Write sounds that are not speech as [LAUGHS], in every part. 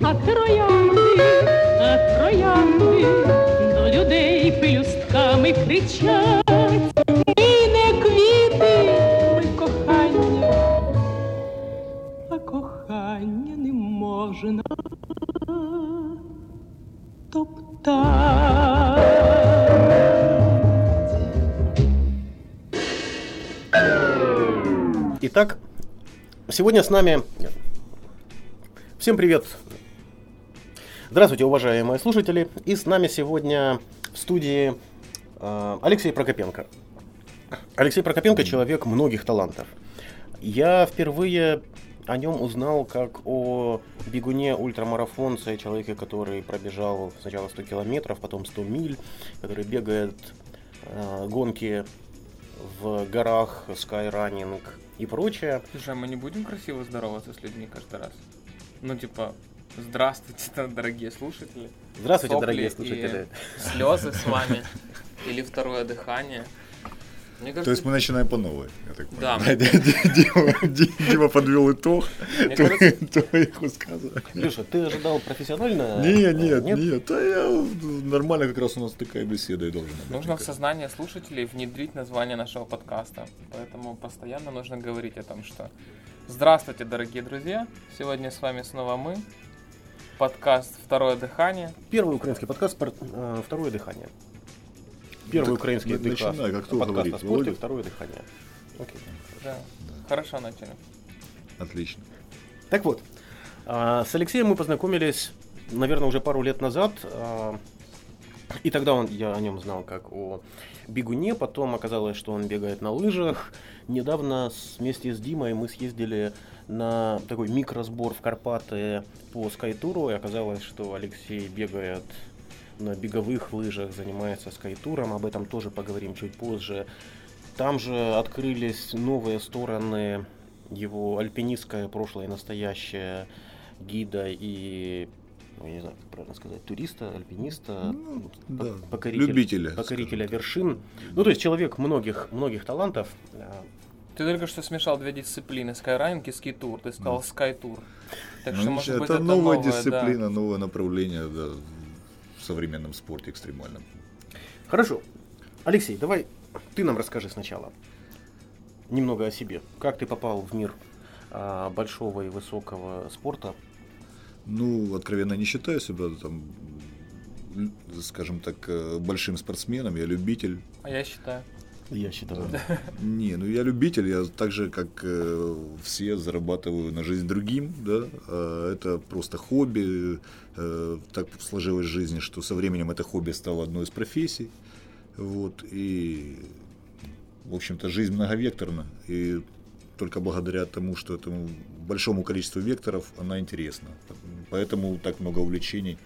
а троянди, а троянди до людей пелюстками кричать. Ми не квіти, ми кохання, а кохання не можна топтать. Итак, сегодня с нами... Всем привет! Здравствуйте, уважаемые слушатели! И с нами сегодня в студии э, Алексей Прокопенко. Алексей Прокопенко – человек многих талантов. Я впервые о нем узнал как о бегуне ультрамарафонце, человеке, который пробежал сначала 100 километров, потом 100 миль, который бегает э, гонки в горах, скайраннинг и прочее. Слушай, а мы не будем красиво здороваться с людьми каждый раз? Ну, типа, здравствуйте, дорогие слушатели. Здравствуйте, Сопли дорогие и слушатели. Слезы с вами. Или второе дыхание. Мне кажется, То есть мы начинаем по новой, я так Да. понимаю. [LAUGHS] Дима, Дима- Дима подвел итог Мне кажется- [LAUGHS] твоих высказываний. Леша, ты ожидал профессионально? Не, нет, Нет? нет, да я нормально как раз у нас такая беседа и должна быть. Нужно в сознание слушателей внедрить название нашего подкаста. Поэтому постоянно нужно говорить о том, что Здравствуйте, дорогие друзья! Сегодня с вами снова мы. Подкаст «Второе дыхание». Первый украинский подкаст э, второе дыхание. Первый Так, украинский начинай, как кто подкаст говорит, о спорте Володя? второе дыхание. Окей. Да. Хорошо начали. Отлично. Так вот, а, с Алексеем мы познакомились, наверное, уже пару лет назад. а, И тогда он, я о нем знал как о бегуне, потом оказалось, что он бегает на лыжах. Недавно вместе с Димой мы съездили на такой микросбор в Карпаты по скайтуру, и оказалось, что Алексей бегает на беговых лыжах, занимается скайтуром, об этом тоже поговорим чуть позже. Там же открылись новые стороны его альпинистское прошлое и настоящее гида и ну, я не знаю, как правильно сказать, туриста, альпиниста, Ну, по- да, покоритель- любителя, покорителя вершин. Ну, то есть человек многих, многих талантов. Ты только что смешал две дисциплины, скайранинг и скитур. Ты сказал скайтур. Так что, Ну, может быть, это новая новое, да. дисциплина, новое направление да, в современном спорте экстремальном. Хорошо. Алексей, давай ты нам расскажи сначала немного о себе. Как ты попал в мир а, большого и высокого спорта? Ну, откровенно не считаю себя там, скажем так, э, большим спортсменом, я любитель. А я считаю. Я считаю. Не, ну я любитель, я так же, как э, все, зарабатываю на жизнь другим, да, А это просто хобби, э, так сложилось в жизни, что со временем это хобби стало одной из профессий, вот, и, в общем-то, жизнь многовекторна, и только благодаря тому, что этому большому количеству векторов она интересна, поэтому так много увлечений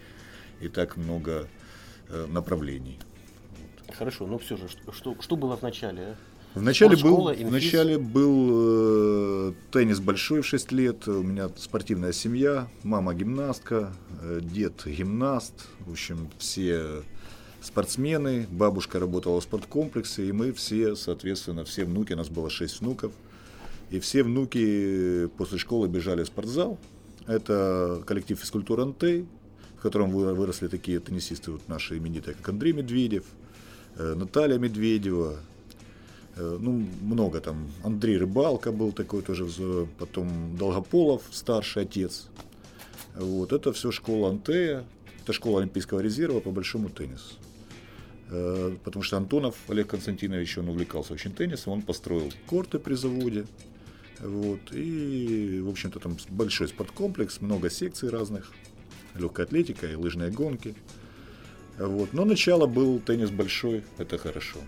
и так много э, направлений. Хорошо, но все же, что, что, что было в начале? а? В начале был, Спортшкола, в инфиз? начале был э, теннис большой в 6 лет, у меня спортивная семья, мама гимнастка, э, дед гимнаст, в общем, все спортсмены, бабушка работала в спорткомплексе, и мы все, соответственно, все внуки, у нас было 6 внуков, и все внуки после школы бежали в спортзал. Это коллектив физкультуры «Антей», в котором вы- выросли такие теннисисты вот наши именитые, как Андрей Медведев, Наталья Медведева, Э, ну, много там. Андрей Рыбалка был такой тоже, потом Долгополов, старший отец. Вот, это все школа Антея, это школа Олимпийского резерва по большому теннису. Э, Потому что Антонов Олег Константинович, он увлекался очень теннисом, он построил корты при заводе. Вот, и, в общем-то, там большой спорткомплекс, много секций разных, легкая атлетика и лыжные гонки. Вот. Но начало был теннис большой, это хорошо.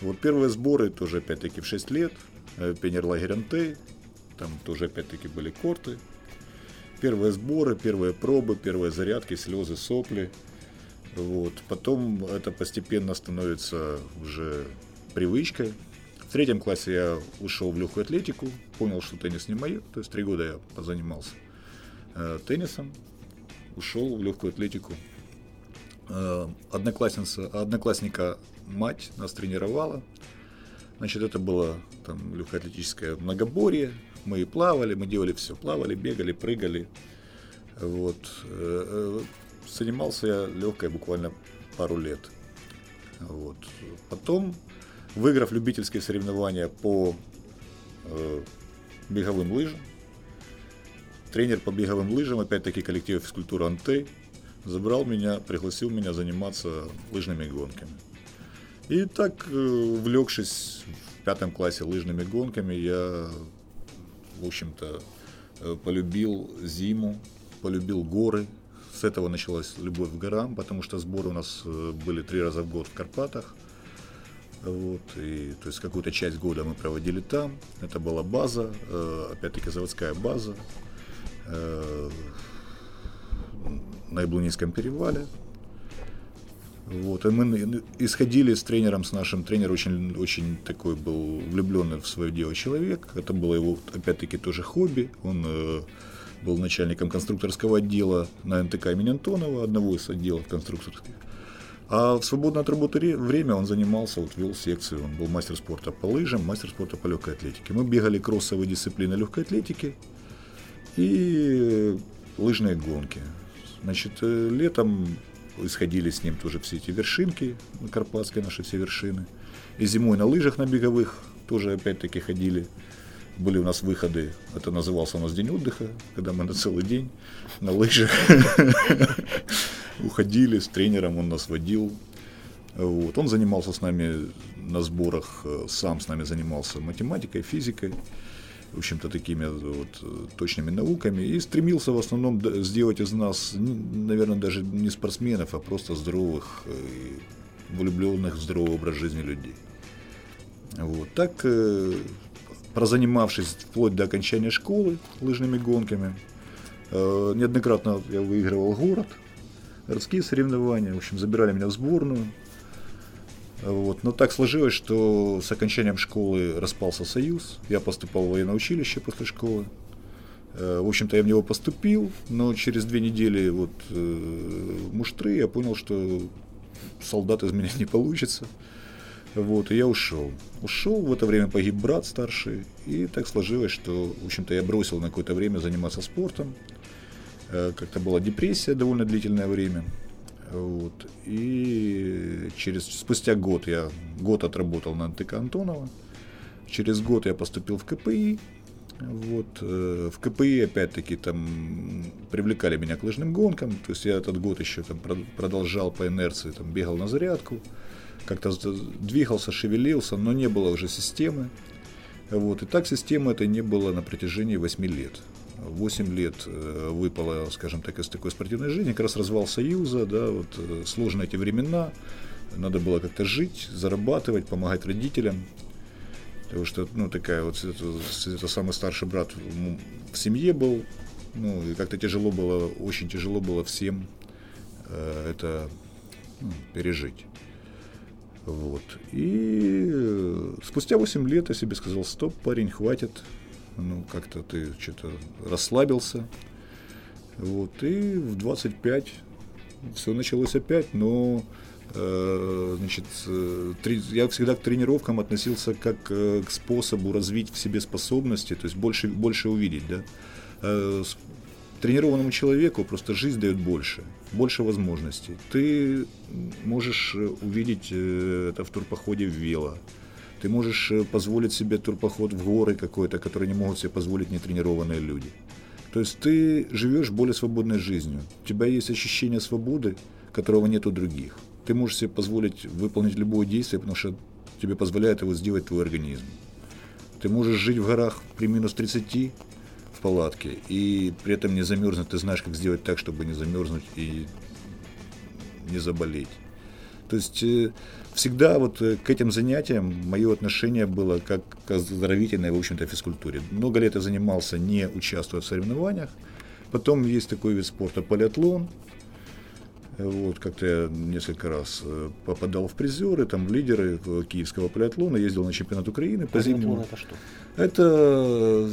Вот первые сборы тоже опять-таки в 6 лет. э, Пионерлагерь Антей. Там тоже опять-таки были корты. Первые сборы, первые пробы, первые зарядки, слезы, сопли. Вот. Потом это постепенно становится уже привычкой. В третьем классе я ушел в легкую атлетику, понял, что теннис не мое. То есть три года я позанимался э, теннисом, ушел в легкую атлетику. Э, одноклассница, одноклассника мать нас тренировала. Значит, это было там легкоатлетическое многоборье. Мы и плавали, мы делали все. Плавали, бегали, прыгали. Вот. Э, занимался я легкой буквально пару лет. Вот. Потом, выиграв любительские соревнования по э, беговым лыжам, тренер по беговым лыжам, опять-таки коллектив физкультура Антей, забрал меня, пригласил меня заниматься лыжными гонками. И так, э, увлекшись в пятом классе лыжными гонками, я, в общем-то, э, полюбил зиму, полюбил горы. С этого началась любовь к горам, потому что сборы у нас э, были три раза в год в Карпатах. Вот, и, то есть какую-то часть года мы проводили там. Это была база, опять-таки заводская база на Яблонийском перевале. Вот, и мы исходили с тренером, с нашим тренером, очень, очень такой был влюбленный в свое дело человек. Это было его, опять-таки, тоже хобби. Он э, был начальником конструкторского отдела на НТК имени Антонова, одного из отделов конструкторских. А в свободное от работы время он занимался, вот вел секцию, он был мастер спорта по лыжам, мастер спорта по легкой атлетике. Мы бегали кроссовые дисциплины легкой атлетики и лыжные гонки. Значит, э, летом исходили с ним тоже все эти вершинки, карпатские наши все вершины. И зимой на лыжах на беговых тоже опять-таки ходили. Были у нас выходы, это назывался у нас день отдыха, когда мы на целый день на лыжах [LAUGHS] уходили с тренером, он нас водил. Вот. Он занимался с нами на сборах, э, сам с нами занимался математикой, физикой в общем-то, такими вот точными науками и стремился в основном сделать из нас, наверное, даже не спортсменов, а просто здоровых, э, влюбленных в здоровый образ жизни людей. Вот. Так, э, прозанимавшись вплоть до окончания школы лыжными гонками, э, неоднократно я выигрывал город, городские соревнования, в общем, забирали меня в сборную, вот. Но так сложилось, что с окончанием школы распался союз. Я поступал в военное училище после школы. Э, в общем-то, я в него поступил, но через две недели вот э, муштры я понял, что солдат из меня [LAUGHS] не получится. Вот, и я ушел. Ушел, в это время погиб брат старший, и так сложилось, что, в общем-то, я бросил на какое-то время заниматься спортом. Э, как-то была депрессия довольно длительное время. Вот. И через, спустя год я год отработал на НТК Антонова. Через год я поступил в КПИ. Вот. Э, в КПИ, опять-таки, там привлекали меня к лыжным гонкам. То есть я этот год еще там продолжал по инерции, там бегал на зарядку. Как-то двигался, шевелился, но не было уже системы. Вот. И так системы это не было на протяжении 8 лет. 8 лет э, выпало, скажем так, из такой спортивной жизни, как раз развал Союза, да, вот э, сложные эти времена, надо было как-то жить, зарабатывать, помогать родителям, потому что, ну, такая вот, это, это самый старший брат в семье был, ну, и как-то тяжело было, очень тяжело было всем э, это ну, пережить. Вот. И э, спустя 8 лет я себе сказал, стоп, парень, хватит, ну, как-то ты что-то расслабился. Вот, и в 25 все началось опять, но э, значит, э, я всегда к тренировкам относился как э, к способу развить в себе способности, то есть больше, больше увидеть, да. Тренированному человеку просто жизнь дает больше, больше возможностей. Ты можешь увидеть это в турпоходе в вело, ты можешь э, позволить себе турпоход в горы какой-то, который не могут себе позволить нетренированные люди. То есть ты живешь более свободной жизнью. У тебя есть ощущение свободы, которого нет у других. Ты можешь себе позволить выполнить любое действие, потому что тебе позволяет его сделать твой организм. Ты можешь жить в горах при минус 30 в палатке и при этом не замерзнуть. Ты знаешь, как сделать так, чтобы не замерзнуть и не заболеть. То есть э, всегда вот э, к этим занятиям мое отношение было как к оздоровительной, в общем-то, физкультуре. Много лет я занимался, не участвуя в соревнованиях. Потом есть такой вид спорта полиатлон, вот, как-то я несколько раз э, попадал в призеры, там, в лидеры киевского полиатлона, ездил на чемпионат Украины по зимнему. это что? Это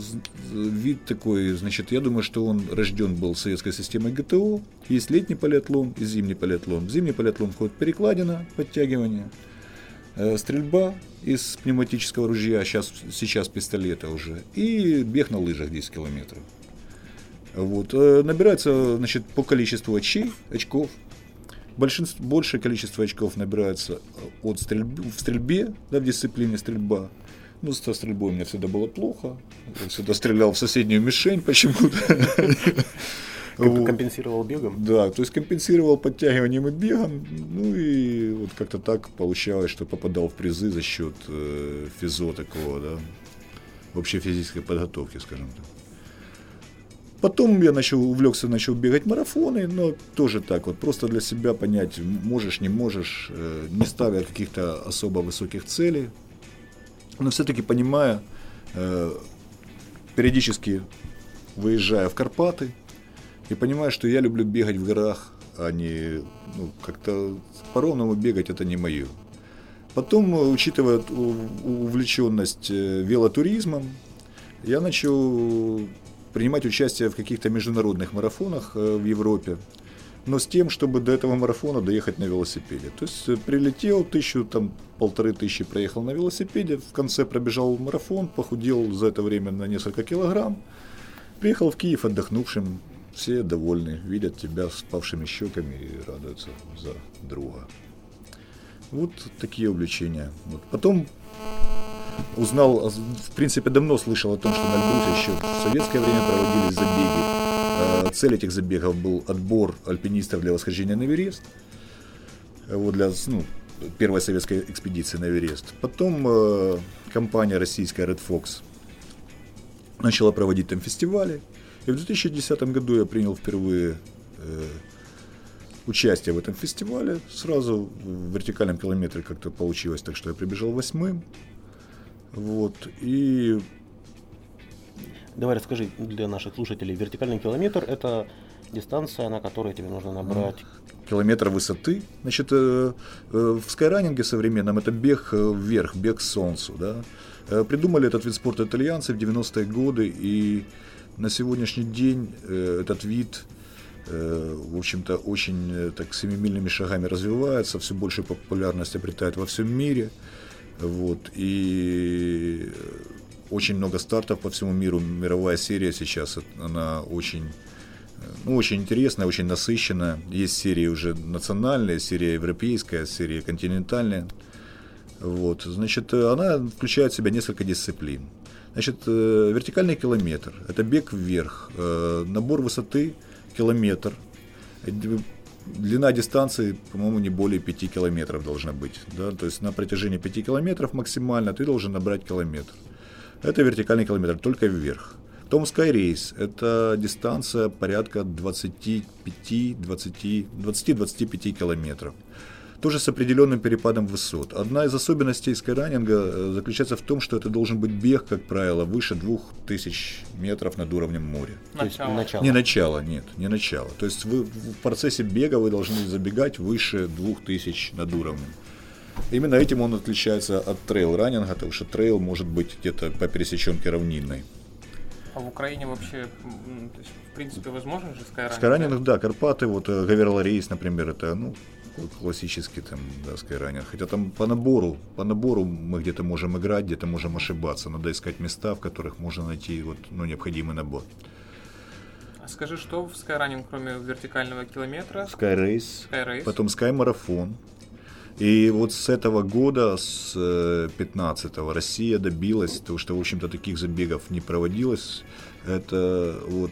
вид такой, значит, я думаю, что он рожден был советской системой ГТО. Есть летний полиатлон и зимний полиатлон. В зимний полиатлон входит перекладина, подтягивание, э, стрельба из пневматического ружья, сейчас, сейчас пистолета уже, и бег на лыжах 10 километров. Вот. Э, набирается значит, по количеству очей, очков. Большинство, большее количество очков набирается от стрельбы, в стрельбе, да, в дисциплине стрельба. Ну, со стрельбой у меня всегда было плохо. Я всегда стрелял в соседнюю мишень почему-то. Компенсировал бегом? Да, то есть компенсировал подтягиванием и бегом. Ну и вот как-то так получалось, что попадал в призы за счет э, физо такого, да, вообще физической подготовки, скажем так. Потом я начал, увлекся, начал бегать марафоны, но тоже так вот, просто для себя понять, можешь, не можешь, э, не ставя каких-то особо высоких целей, но все-таки понимая, э, периодически выезжая в Карпаты, и понимаю, что я люблю бегать в горах, а не ну, как-то по-ровному бегать это не мое. Потом, учитывая увлеченность э, велотуризмом, я начал принимать участие в каких-то международных марафонах э, в Европе, но с тем, чтобы до этого марафона доехать на велосипеде. То есть э, прилетел, тысячу, там, полторы тысячи проехал на велосипеде, в конце пробежал марафон, похудел за это время на несколько килограмм, приехал в Киев отдохнувшим, все довольны, видят тебя с павшими щеками и радуются за друга. Вот такие увлечения. Вот. Потом узнал, в принципе, давно слышал о том, что на Эльбрусе еще в советское время проводились забеги. А, цель этих забегов был отбор альпинистов для восхождения на Эверест. Вот для ну, первой советской экспедиции на Эверест. Потом э, компания российская Red Fox начала проводить там фестивали. И в 2010 году я принял впервые э, участие в этом фестивале. Сразу в вертикальном километре как-то получилось, так что я прибежал восьмым. Вот. И Давай расскажи для наших слушателей. Вертикальный километр – это дистанция, на которой тебе нужно набрать... Километр высоты. Значит, э, э, в скайранинге современном это бег э, вверх, бег к солнцу. Да? Придумали этот вид спорта итальянцы в 90-е годы, и на сегодняшний день этот вид в общем-то, очень так семимильными шагами развивается, все больше популярность обретает во всем мире. Вот, и очень много стартов по всему миру. Мировая серия сейчас, она очень, ну, очень интересная, очень насыщенная. Есть серии уже национальные, серия европейская, серия континентальная. Вот, значит, она включает в себя несколько дисциплин. Значит, э, вертикальный километр – это бег вверх, э, набор высоты – километр, длина дистанции, по-моему, не более 5 километров должна быть. Да? То есть на протяжении 5 километров максимально ты должен набрать километр. Это вертикальный километр, только вверх. Том Sky Race – это дистанция порядка 25-25 километров. Тоже с определенным перепадом высот. Одна из особенностей скайранинга э, заключается в том, что это должен быть бег, как правило, выше 2000 метров над уровнем моря. Начало. начало. Не начало, нет, не начало. То есть вы в процессе бега вы должны забегать выше 2000 над уровнем. Именно этим он отличается от трейл-раннинга, потому что трейл может быть где-то по пересеченке равнинной. А в Украине вообще, то есть, в принципе, возможно же скайранинг? Скайранинг, да, Карпаты, вот э, Говерла Race, например, это, ну, классический там, да, скайранинг. Хотя там по набору, по набору мы где-то можем играть, где-то можем ошибаться. Надо искать места, в которых можно найти вот, ну, необходимый набор. А скажи, что в скайранинг, кроме вертикального километра? Sky Sky потом Sky марафон, и вот с этого года, с 15-го, Россия добилась, того, что, в общем-то, таких забегов не проводилось. Это вот,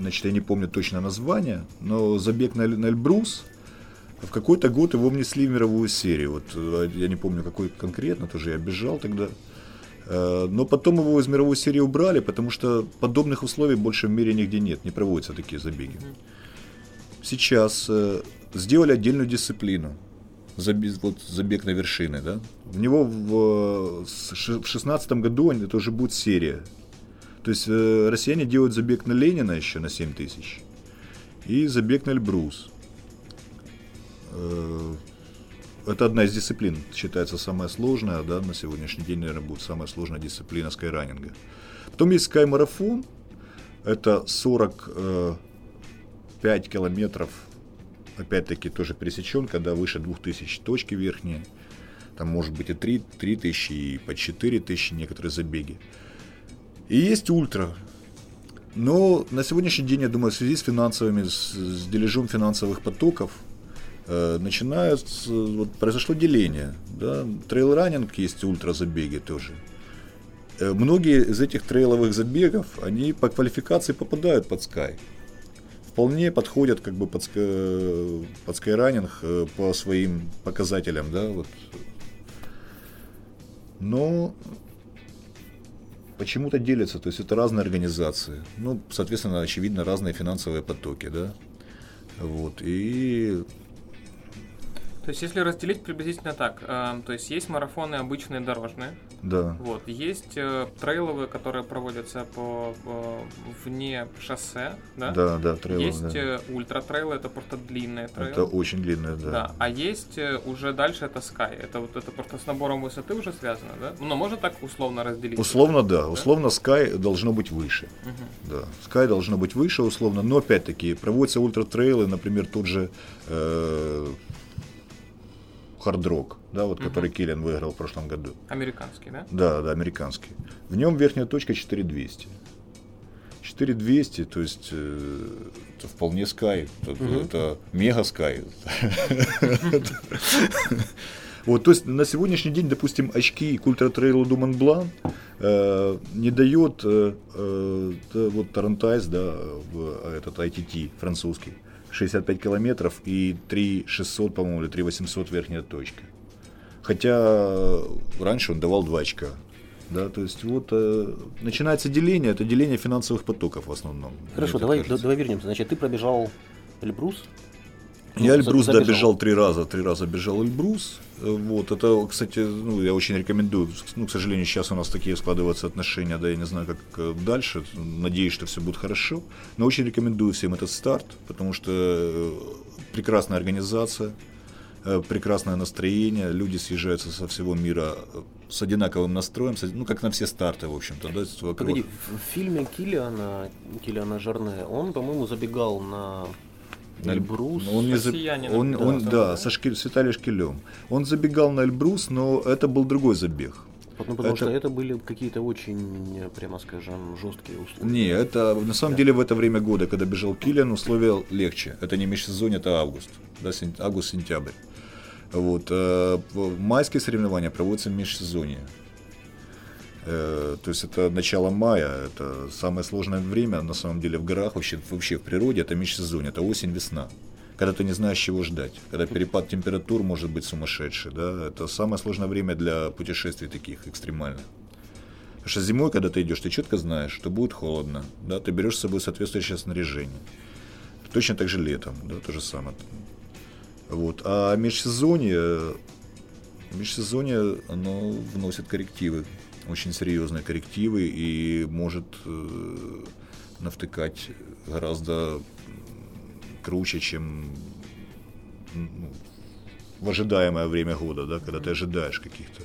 значит, я не помню точно название, но забег на, на Эльбрус, в какой-то год его внесли в мировую серию. Вот я не помню, какой конкретно, тоже я бежал тогда. Э, но потом его из мировой серии убрали, потому что подобных условий больше в мире нигде нет, не проводятся такие забеги. Сейчас э, сделали отдельную дисциплину забег, вот, забег на вершины, да, в него в, в 16 году это уже будет серия. То есть э, россияне делают забег на Ленина еще на 7 тысяч и забег на Эльбрус. Э, это одна из дисциплин, считается самая сложная, да, на сегодняшний день, наверное, будет самая сложная дисциплина скайранинга. Потом есть скаймарафон, это 45 э, километров опять-таки тоже пересечен, когда выше 2000 точки верхние. Там может быть и 3, 3000, и по 4000 некоторые забеги. И есть ультра. Но на сегодняшний день, я думаю, в связи с финансовыми, с, с дележом финансовых потоков, э, начинает, вот произошло деление. Да? Трейл-раннинг есть, ультразабеги тоже. Э, многие из этих трейловых забегов, они по квалификации попадают под Sky. Вполне подходят как бы под, под Skyrunning э, по своим показателям, да, вот. Но почему-то делятся, то есть это разные организации. Ну, соответственно, очевидно, разные финансовые потоки, да. Вот, и То есть, если разделить приблизительно так, э, то есть есть марафоны обычные дорожные, да, вот, есть э, трейловые, которые проводятся по э, вне шоссе, да? да, да, трейлы, Есть да. э, ультра-трейлы, это просто длинные трейлы. Это очень длинное, да. Да, а есть э, уже дальше это Sky. Это вот это просто с набором высоты уже связано, да? Ну, можно так условно разделить? Условно, да. Условно Sky должно быть выше. Мгм. Да. Sky должно быть выше, условно. Но опять-таки, проводятся ультра-трейлы, например, тот же э, Rock, да, вот, который Киллиан выиграл в прошлом году. Американский, да? Да, да, американский. В нем верхняя точка 4200. 4200, то есть э, это вполне Sky, это, это мега Sky. Вот, то есть на сегодняшний день, допустим, очки к ультратрейлу Blanc э, не дает э, э, вот Тарантайз, да, в, э, этот ITT французский, 65 километров и 3600, по-моему, или 3800 верхняя точка. Хотя э, раньше он давал 2 очка. Да, то есть вот э, начинается деление, это деление финансовых потоков в основном. Хорошо, давай, кажется. давай вернемся. Значит, ты пробежал Эльбрус. Я Ну, за- Эльбрус забежал. добежал три раза, три раза бежал Эльбрус. Э, Вот, это, кстати, ну, я очень рекомендую. Ну, к сожалению, сейчас у нас такие складываются отношения, да, я не знаю, как э, дальше. Надеюсь, что все будет хорошо. Но очень рекомендую всем этот старт, потому что э, прекрасная организация, прекрасное настроение, люди съезжаются со всего мира с одинаковым настроем, ну, как на все старты, в общем-то, да, вокруг. Погоди, в в фильме Киллиана, Киллиана Жарне, он, по-моему, забегал на На Эль- Эльбрус. Ну, Он не за- он, да, он- да, да. со Шкель- с Виталием Шкелем. Он забегал на Эльбрус, но это был другой забег. Ну, потому это- что это были какие-то очень, прямо скажем, жесткие условия. Не, это на самом деле в это время года, когда бежал Киллиан, условия легче. Это не межсезонье, это август. Да, сен- август-сентябрь. Вот. э, Майские соревнования проводятся в межсезонье. Э, То есть это начало мая, это самое сложное время на самом деле в горах, вообще, вообще в природе, это межсезонье, это осень-весна. Когда ты не знаешь, чего ждать, когда перепад температур может быть сумасшедший, да, это самое сложное время для путешествий таких экстремальных. Потому что зимой, когда ты идешь, ты четко знаешь, что будет холодно, да, ты берешь с собой соответствующее снаряжение. Точно так же летом, да, то же самое. Вот. А межсезонье, межсезонье, оно вносит коррективы, очень серьезные коррективы и может э, навтыкать гораздо круче, чем ну, в ожидаемое время года, да, когда ты ожидаешь каких-то.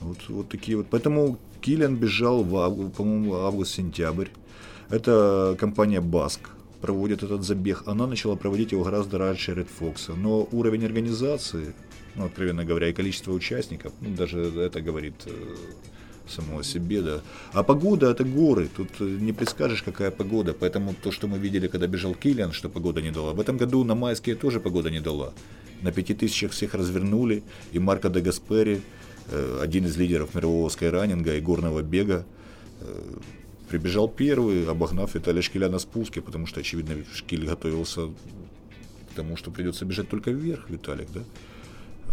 Вот, вот такие вот. Поэтому Киллиан бежал в авгу- по-моему, август-сентябрь. Это компания Баск проводит этот забег. Она начала проводить его гораздо раньше Red Fox. Но уровень организации, ну, откровенно говоря, и количество участников, ну, даже это говорит э, само о себе, да. А погода это горы, тут э, не предскажешь, какая погода. Поэтому то, что мы видели, когда бежал Киллиан, что погода не дала. В этом году на майские тоже погода не дала. На пяти тысячах всех развернули, и Марко де Гаспери, э, один из лидеров мирового скайранинга и горного бега, прибежал первый, обогнав Виталия Шкеля на спуске, потому что, очевидно, Шкиль готовился к тому, что придется бежать только вверх, Виталик, да?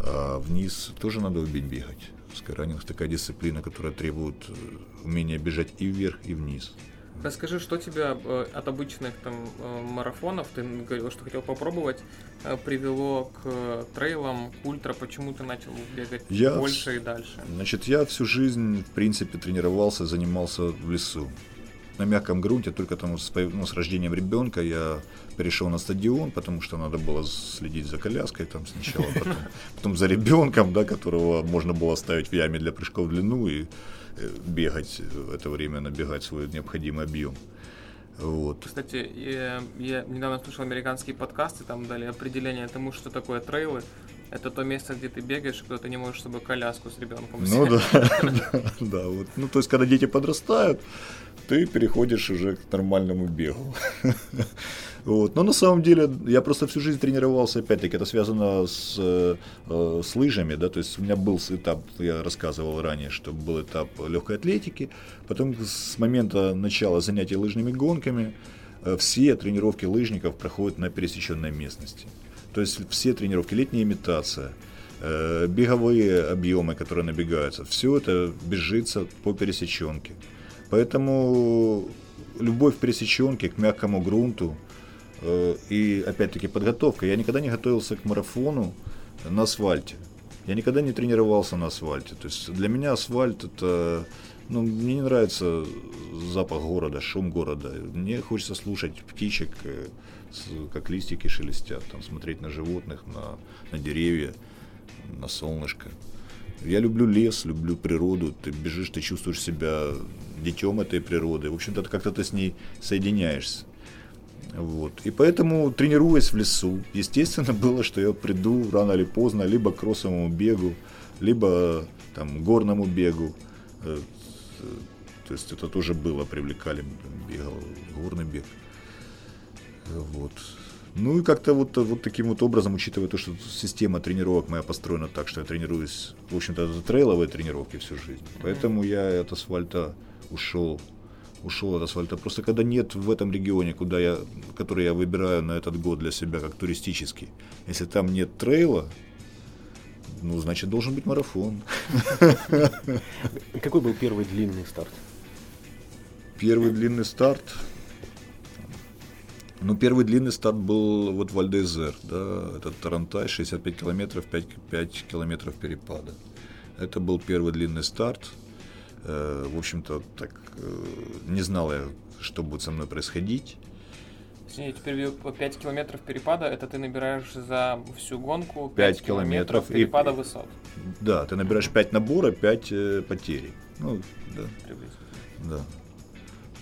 А вниз тоже надо уметь бегать. Скайранинг такая дисциплина, которая требует э, умения бежать и вверх, и вниз. Расскажи, что тебя э, от обычных там э, марафонов, ты говорил, что хотел попробовать, привело к трейлам, к ультра, почему ты начал бегать Я больше и дальше? Значит, я всю жизнь, в принципе, тренировался, занимался в лесу. На мягком грунте, только там с, ну, с рождением ребенка я перешел на стадион, потому что надо было следить за коляской там сначала, [LAUGHS] потом, потом за ребенком, да, которого можно было оставить в яме для прыжков в длину и э, бегать в это время, набегать свой необходимый объем. Вот. Кстати, я, я недавно слушал американские подкасты, там дали определение тому, что такое трейлы. Это то место, где ты бегаешь, когда ты не можешь с собой коляску с ребенком Ну да, [LAUGHS] да, да, вот. Ну, то есть, когда дети подрастают, ты переходишь уже к нормальному бегу. [LAUGHS] Вот. Но на самом деле я просто всю жизнь тренировался, опять-таки, это связано с, э, с лыжами, да, то есть у меня был этап, я рассказывал ранее, что был этап легкой атлетики, потом с момента начала занятий лыжными гонками э, все тренировки лыжников проходят на пересеченной местности. То есть все тренировки, летняя имитация, э, беговые объемы, которые набегаются, все это бежится по пересеченке. Поэтому любовь к пересеченке, к мягкому грунту э, и опять-таки подготовка. Я никогда не готовился к марафону на асфальте. Я никогда не тренировался на асфальте. То есть для меня асфальт это ну, мне не нравится запах города, шум города. Мне хочется слушать птичек, э, как листики шелестят, там, смотреть на животных, на, на деревья, на солнышко. Я люблю лес, люблю природу. Ты бежишь, ты чувствуешь себя детем этой природы. В общем-то, как-то ты с ней соединяешься. Вот. И поэтому, тренируясь в лесу, естественно [LAUGHS] было, что я приду рано или поздно либо к кроссовому бегу, либо там, горному бегу. Э, то есть это тоже было, привлекали, бегал горный бег. Вот. Ну и как-то вот, вот таким вот образом, учитывая то, что система тренировок моя построена так, что я тренируюсь, в общем-то, это трейловые тренировки всю жизнь. Поэтому я от асфальта ушел ушел от асфальта. Просто когда нет в этом регионе, куда я, который я выбираю на этот год для себя как туристический, если там нет трейла, ну, значит, должен быть марафон. [LAUGHS] Какой был первый длинный старт? Первый длинный старт. Ну, первый длинный старт был вот в Альдезер, да, это Тарантай, 65 километров, 5, 5 километров перепада. Это был первый длинный старт. Э, в общем-то, так э, не знал я, что будет со мной происходить. Извини, теперь 5 километров перепада, это ты набираешь за всю гонку 5, 5 километров, километров перепада и, высот. Да, ты набираешь 5 набора, 5 э, потерей. Ну, да. Приблизительно. Да.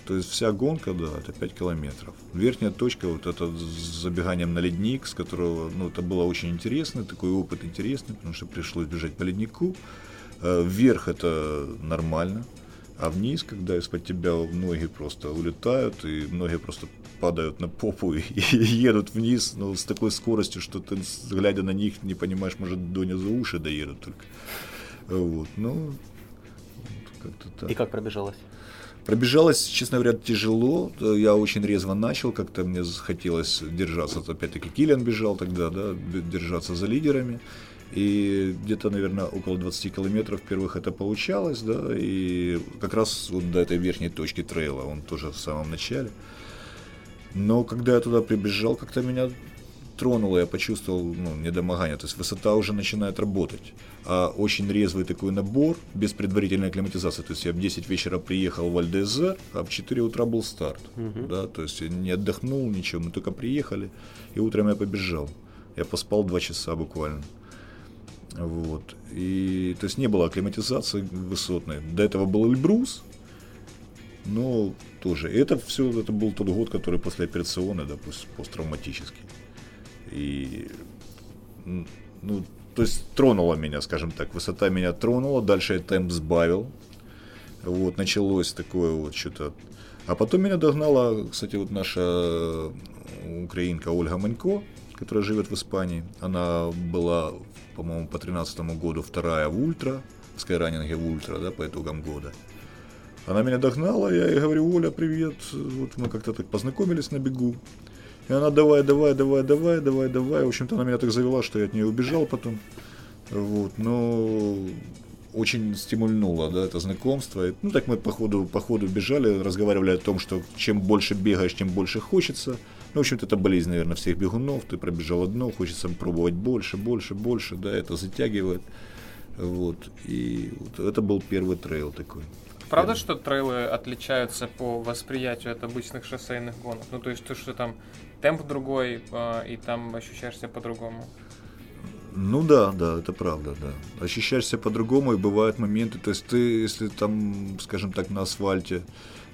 То есть вся гонка, да, это 5 километров. Верхняя точка, вот это с забеганием на ледник, с которого, ну, это было очень интересно, такой опыт интересный, потому что пришлось бежать по леднику. Э, вверх это нормально, а вниз, когда из-под тебя ноги просто улетают, и ноги просто падают на попу и, [LAUGHS] и едут вниз ну, с такой скоростью, что ты, глядя на них, не понимаешь, может, до за уши доедут только. Вот, ну, как-то так. И как пробежалось? Пробежалось, честно говоря, тяжело. Я очень резво начал, как-то мне захотелось держаться. Опять-таки Киллиан бежал тогда, да, держаться за лидерами. И где-то, наверное, около 20 километров первых это получалось, да, и как раз вот до этой верхней точки трейла, он тоже в самом начале. Но когда я туда прибежал, как-то меня тронуло, я почувствовал ну, недомогание. То есть высота уже начинает работать. А очень резвый такой набор, без предварительной акклиматизации. То есть я в 10 вечера приехал в Альдезер, а в 4 утра был старт. Угу. Да, то есть я не отдохнул, ничего, мы только приехали, и утром я побежал. Я поспал 2 часа буквально. Вот. И, то есть не было акклиматизации высотной. До этого был Эльбрус, но тоже. Это все, это был тот год, который после операционный, да, посттравматический. И, ну, то есть тронула меня, скажем так, высота меня тронула, дальше я темп сбавил. Вот, началось такое вот что-то. А потом меня догнала, кстати, вот наша украинка Ольга Манько, которая живет в Испании. Она была, по-моему, по 2013 году вторая в ультра, в скайранинге в ультра, да, по итогам года. Она меня догнала, я ей говорю, Оля, привет. Вот мы как-то так познакомились на бегу. И она давай, давай, давай, давай, давай, давай. В общем-то, она меня так завела, что я от нее убежал потом. Вот, но очень стимульнуло, да, это знакомство. Ну, так мы по ходу, по ходу бежали, разговаривали о том, что чем больше бегаешь, тем больше хочется. Ну, в общем-то, это болезнь, наверное, всех бегунов. Ты пробежал одно, хочется пробовать больше, больше, больше, да, это затягивает. Вот, и вот это был первый трейл такой. Правда, что трейлы отличаются по восприятию от обычных шоссейных гонок? Ну, то есть то, что там темп другой, э, и там ощущаешься по-другому? Ну да, да, это правда, да. Ощущаешься по-другому, и бывают моменты, то есть ты, если там, скажем так, на асфальте,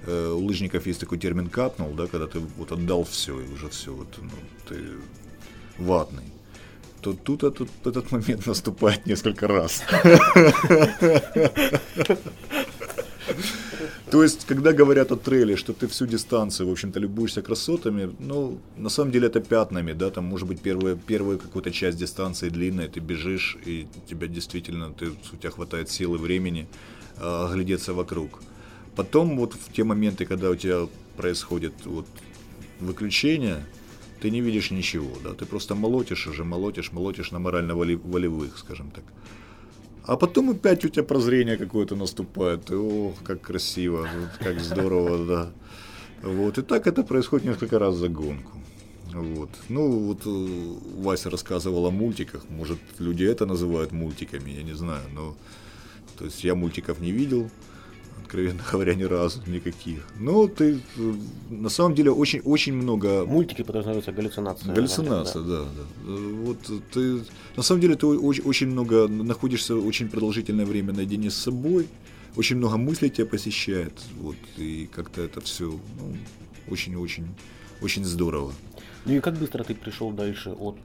у лыжников есть такой термин капнул, да, когда ты вот отдал все, и уже все, вот, ну, ты ватный то тут этот, этот момент [LAUGHS] наступает несколько раз. [LAUGHS] То есть, когда говорят о трейле, что ты всю дистанцию, в общем-то, любуешься красотами, ну, на самом деле это пятнами, да, там может быть первая, первая какая-то часть дистанции длинная, ты бежишь, и тебя действительно, ты, у тебя хватает силы, времени э, оглядеться вокруг. Потом вот в те моменты, когда у тебя происходит вот выключение, ты не видишь ничего, да, ты просто молотишь уже, молотишь, молотишь на морально-волевых, скажем так. А потом опять у тебя прозрение какое-то наступает. И, ох, как красиво, как здорово, да. Вот. И так это происходит несколько раз за гонку. Вот. Ну, вот э, Вася рассказывал о мультиках. Может, люди это называют мультиками, я не знаю. Но, то есть я мультиков не видел откровенно [LAUGHS] говоря, ни разу никаких. Но ты э, на самом деле очень, очень много... Мультики подразумеваются галлюцинации. Галлюцинация, да. да, да. Вот ты, на самом деле ты очень, очень много находишься очень продолжительное время наедине с собой, очень много мыслей тебя посещает, вот, и как-то это все ну, очень-очень очень здорово. Ну и как быстро ты пришел дальше от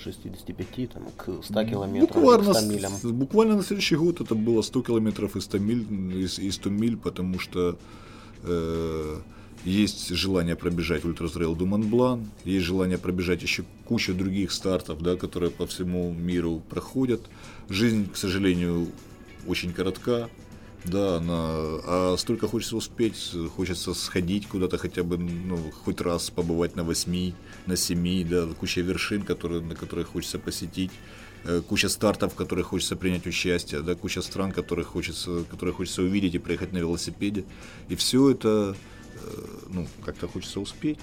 65 э, там, к 100 километрам, буквально, к 100 милям? Буквально на следующий год это было 100 километров и 100 миль, и 100 миль потому что э, есть желание пробежать ультразрейл Mont есть желание пробежать еще кучу других стартов, да, которые по всему миру проходят. Жизнь, к сожалению, очень коротка, да, она, а столько хочется успеть, хочется сходить куда-то хотя бы, ну, хоть раз побывать на восьми, на семи, да, куча вершин, которые, на которые хочется посетить, э, куча стартов, в которых хочется принять участие, да, куча стран, которых хочется, которые хочется увидеть и проехать на велосипеде. И все это, э, ну, как-то хочется успеть,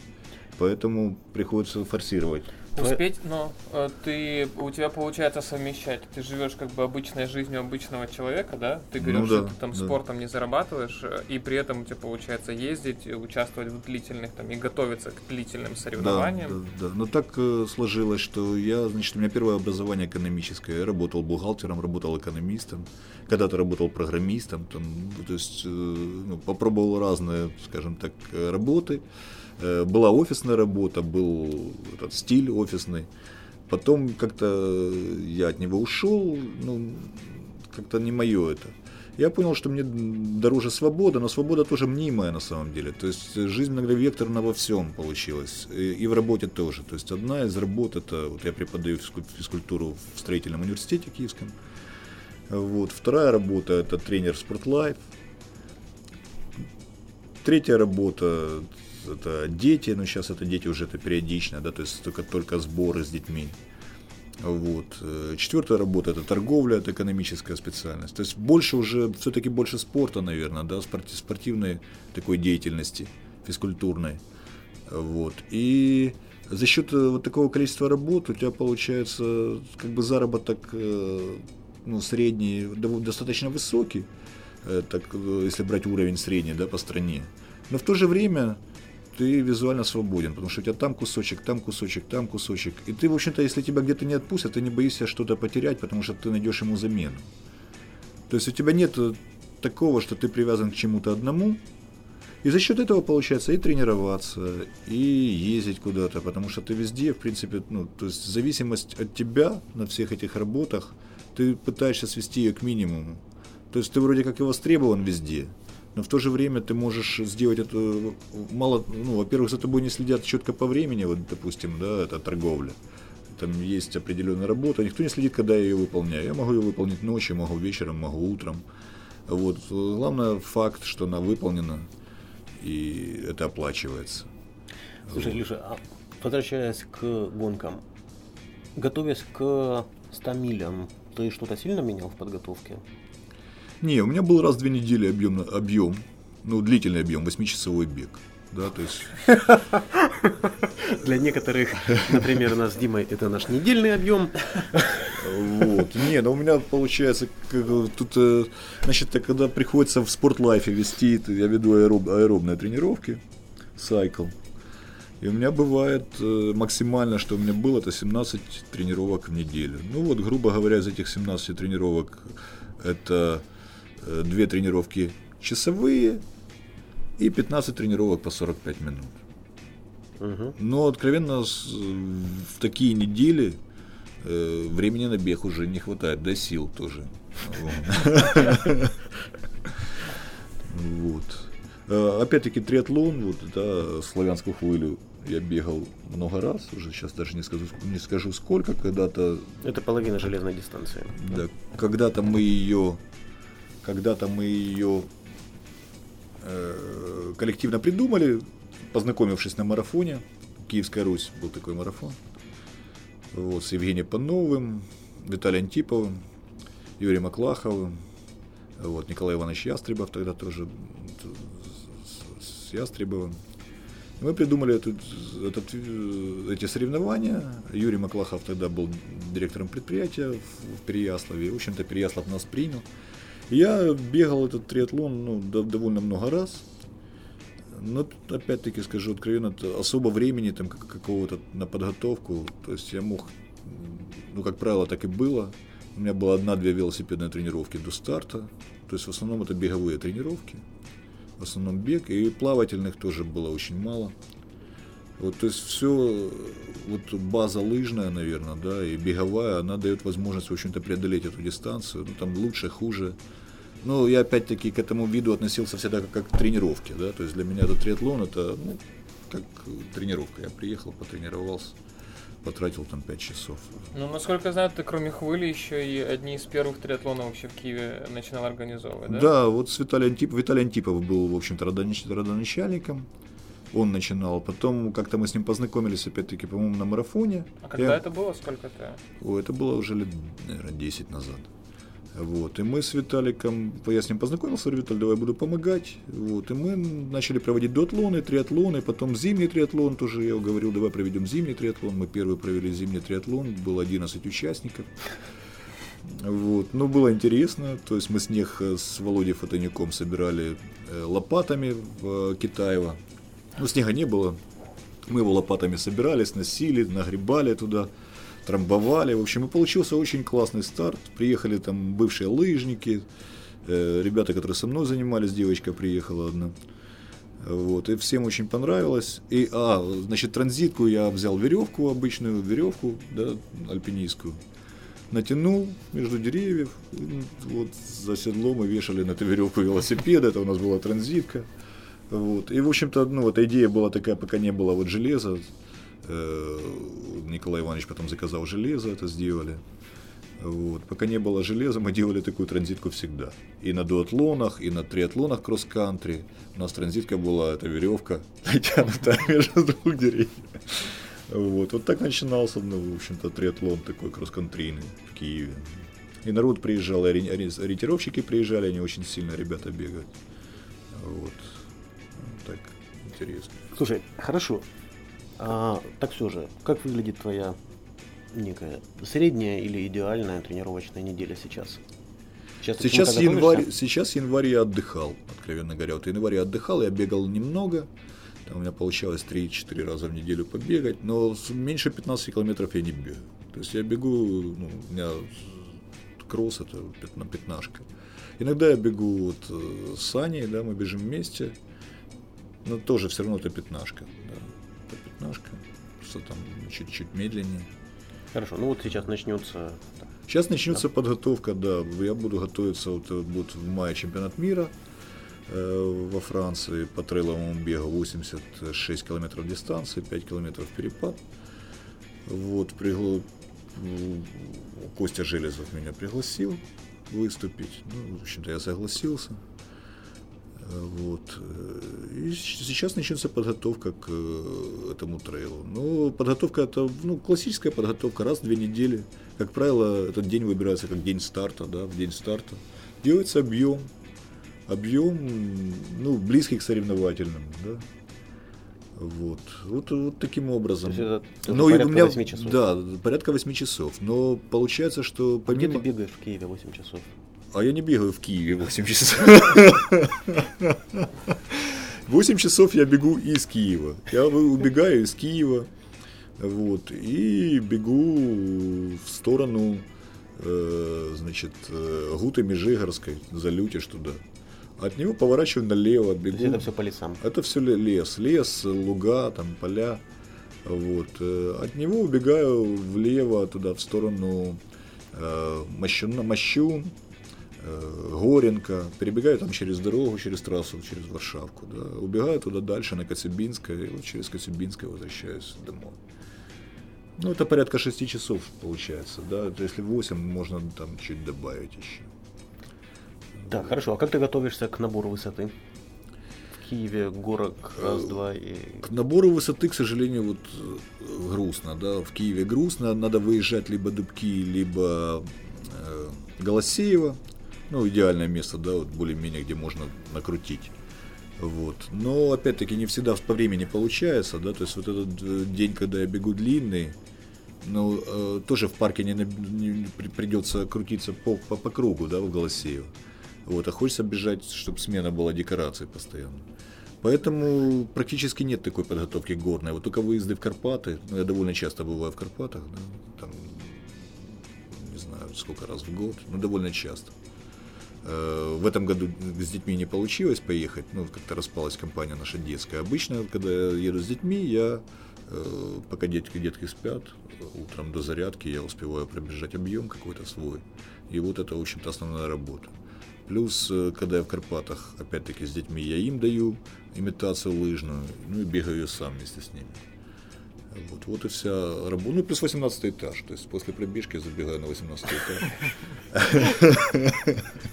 поэтому приходится форсировать. Успеть, но э, ты, у тебя получается совмещать. Ты живешь как бы обычной жизнью обычного человека, да? Ты говоришь, ну, да, что ты там да. спортом не зарабатываешь, э, и при этом у тебя получается ездить, участвовать в длительных там и готовиться к длительным соревнованиям. Да, да, да. Но так э, сложилось, что я, значит, у меня первое образование экономическое. Я работал бухгалтером, работал экономистом, когда-то работал программистом, там, то есть э, ну, попробовал разные, скажем так, работы. Э, была офисная работа, был этот стиль офисный. Потом как-то я от него ушел, ну, как-то не мое это. Я понял, что мне дороже свобода, но свобода тоже мнимая на самом деле. То есть жизнь многовекторна во всем получилась. И, и в работе тоже. То есть одна из работ это, вот я преподаю физкультуру в строительном университете киевском. Вот. Вторая работа это тренер Спортлайф. Третья работа это дети, но сейчас это дети уже это периодично, да, то есть только, только сборы с детьми. Вот. Э, четвертая работа это торговля, это экономическая специальность. То есть больше уже, все-таки больше спорта, наверное, да, спортивной такой деятельности, физкультурной. Вот. И за счет э, вот такого количества работ у тебя получается как бы заработок э, ну, средний, достаточно высокий, так, если брать уровень средний да, по стране. Но в то же время ты визуально свободен, потому что у тебя там кусочек, там кусочек, там кусочек. И ты, в общем-то, если тебя где-то не отпустят, ты не боишься что-то потерять, потому что ты найдешь ему замену. То есть у тебя нет такого, что ты привязан к чему-то одному, и за счет этого получается и тренироваться, и ездить куда-то, потому что ты везде, в принципе, ну, то есть зависимость от тебя на всех этих работах, ты пытаешься свести ее к минимуму. То есть ты вроде как и востребован везде, но в то же время ты можешь сделать это мало, ну, во-первых, за тобой не следят четко по времени, вот, допустим, да, это торговля. Там есть определенная работа, никто не следит, когда я ее выполняю. Я могу ее выполнить ночью, могу вечером, могу утром. Вот. Главное факт, что она выполнена, и это оплачивается. Слушай, вот. Леша, а возвращаясь к гонкам, готовясь к 100 милям, ты что-то сильно менял в подготовке? Не, у меня был раз в две недели объем, объем ну, длительный объем, восьмичасовой бег. Да, то есть... Для некоторых, например, у нас с Димой это наш недельный объем. Вот. Не, ну у меня получается, как, тут, э, значит, когда приходится в спортлайфе вести, я веду аэроб, аэробные тренировки, сайкл. И у меня бывает э, максимально, что у меня было, это 17 тренировок в неделю. Ну вот, грубо говоря, из этих 17 тренировок это Э, две тренировки часовые и 15 тренировок по 45 минут. Угу. Но откровенно в такие недели э, времени на бег уже не хватает, да сил тоже. Вот. Э, Опять-таки триатлон, вот, да, славянскую хвылю я бегал много раз, уже сейчас даже не скажу, не скажу сколько, когда-то Это половина железной дистанции. да, когда-то мы ее, когда-то мы ее э, коллективно придумали, познакомившись на марафоне. Киевская Русь был такой марафон. Вот, с Евгением Пановым, Виталием Антиповым, Юрием Аклаховым, вот, Николай Иванович Ястребов тогда тоже с, Ястребовым. Мы придумали этот, э, эти соревнования. Юрий Маклахов тогда был директором предприятия в, в Переяславе. В общем-то, Переяслав нас принял. Я бегал этот триатлон ну, дов- довольно много раз. Но тут, опять-таки скажу откровенно, особо времени там как- какого-то на подготовку. То есть я мог, ну как правило, так и было. У меня было одна-две велосипедные тренировки до старта. То есть в основном это беговые тренировки. В основном бег. И плавательных тоже было очень мало. Вот, то есть все, вот база лыжная, наверное, да, и беговая, она дает возможность, в общем-то, преодолеть эту дистанцию. Ну, там лучше, хуже. Ну, я опять-таки к этому виду относился всегда как, как к тренировке, да, то есть для меня этот триатлон это, ну, как тренировка. Я приехал, потренировался, потратил там 5 часов. Ну, насколько я знаю, ты кроме хвыли еще и одни из первых триатлонов вообще в Киеве начинал организовывать, да? Да, вот с Виталий Антипов, Виталий Антипов был, в общем-то, родонач- родоначальником. Он начинал. Потом как-то мы с ним познакомились, опять-таки, по-моему, на марафоне. А когда Я- это было? Сколько ты? О, это было уже лет, наверное, 10 назад. Вот. И мы с Виталиком, я с ним познакомился, говорю, Виталий, давай буду помогать. Вот. И мы начали проводить дуатлоны, триатлоны, потом зимний триатлон тоже, я говорил, давай проведем зимний триатлон. Мы первый провели зимний триатлон, было 11 участников. Вот. Ну, было интересно. То есть мы с них с Володей Фотоняком собирали э, лопатами в э, Китаево. Ну, снега не было. Мы его лопатами собирали, сносили, нагребали туда, трамбовали. В общем, и получился очень классный старт. Приехали там бывшие лыжники, э, ребята, которые со мной занимались, девочка приехала одна. Вот, и всем очень понравилось. И, а, значит, транзитку я взял веревку, обычную веревку, да, альпинистскую. Натянул между деревьев, вот за седло мы вешали на эту веревку велосипед, это у нас была транзитка. Вот. И, в общем-то, ну, эта идея была такая, пока не было вот железа. Э, Николай Иванович потом заказал железо, это сделали. Вот. Пока не было железа, мы делали такую транзитку всегда. И на дуатлонах, и на триатлонах кросс-кантри. У нас транзитка была, эта веревка, [LAUGHS] натянутая между двух деревьев. Вот. вот так начинался, ну, в общем-то, триатлон такой кросс-кантрийный в Киеве. И народ приезжал, ориентировщики приезжали, они очень сильно ребята бегают. Вот. Так, интересно. Слушай, хорошо. А, так все же, как выглядит твоя некая средняя или идеальная тренировочная неделя сейчас? Сейчас, Сейчас январь, сейчас январь я отдыхал, откровенно говоря. Вот в январе я отдыхал, я бегал немного. Там у меня получалось 3-4 раза в неделю побегать, но меньше 15 километров я не бегаю. То есть я бегу, ну, у меня кросс это пятна- пятнашка. Иногда я бегу вот э, с Аней, да, мы бежим вместе, но тоже все равно это пятнашка. Да. Это пятнашка, просто там чуть-чуть медленнее. Хорошо, ну вот сейчас начнется. Сейчас начнется подготовка, да. Я буду готовиться, вот э, будет в мае чемпионат мира э, во Франции по трейловому бегу 86 километров дистанции, 5 километров перепад. Вот, пригла- Костя Железов меня пригласил выступить. Ну, в общем-то, я согласился. Вот. э, И сейчас начнется подготовка к э, этому трейлу. Ну, подготовка это ну, классическая подготовка, раз в две недели. Как правило, этот день выбирается как день старта, да, в день старта. Делается объем. Объем, ну, близкий к соревновательному, да. Вот. Вот, вот таким образом. То есть это Ну, и порядка у меня, 8 часов. Да, порядка 8 часов. Но получается, что А Где помимо... ты бегаешь в Киеве 8 часов? А я не бегаю в Киеве 8 часов. 8 часов я бегу из Киева. Я убегаю из Киева. Вот, и бегу в сторону, э, значит, э, Гуты Межигорской, за Лютеж туда. От него поворачиваю налево, бегу. это все по лесам. Это все лес, лес, луга, там поля. Вот. э, От него убегаю влево, туда, в сторону э, Мощун, э, Горенко, перебегаю там через дорогу, через трассу, через Варшавку, да, убегаю туда дальше, на Коцюбинское, и вот через Коцюбинское возвращаюсь домой. Ну, это порядка 6 часов получается, да, это если 8, можно там чуть добавить еще. Да, хорошо. А как ты готовишься к набору высоты? В Киеве горок раз-два и... К набору высоты, к сожалению, вот э, грустно, да, в Киеве грустно, надо выезжать либо Дубки, либо э, Голосеево, ну, идеальное место, да, вот более-менее, где можно накрутить. Вот. Но опять-таки не всегда по времени получается, да, то есть вот этот э, день, когда я бегу длинный, ну, э, тоже в парке не, не придется крутиться по, по, по кругу, да, в Голосеево. Вот, а хочется бежать, чтобы смена была декорацией постоянно. Поэтому практически нет такой подготовки горной. Вот только выезды в Карпаты, ну, я довольно часто бываю в Карпатах, да, там, не знаю, сколько раз в год, но довольно часто. В этом году с детьми не получилось поехать, ну, как-то распалась компания наша детская. Обычно, когда я еду с детьми, я, э, пока детки, детки спят, утром до зарядки я успеваю пробежать объем какой-то свой. И вот это, в общем-то, основная работа. Плюс, э, когда я в Карпатах, опять-таки, с детьми, я им даю имитацию лыжную, ну и бегаю сам вместе с ними. Вот, вот и вся работа. Ну, плюс 18 этаж. То есть после пробежки я забегаю на 18 этаж.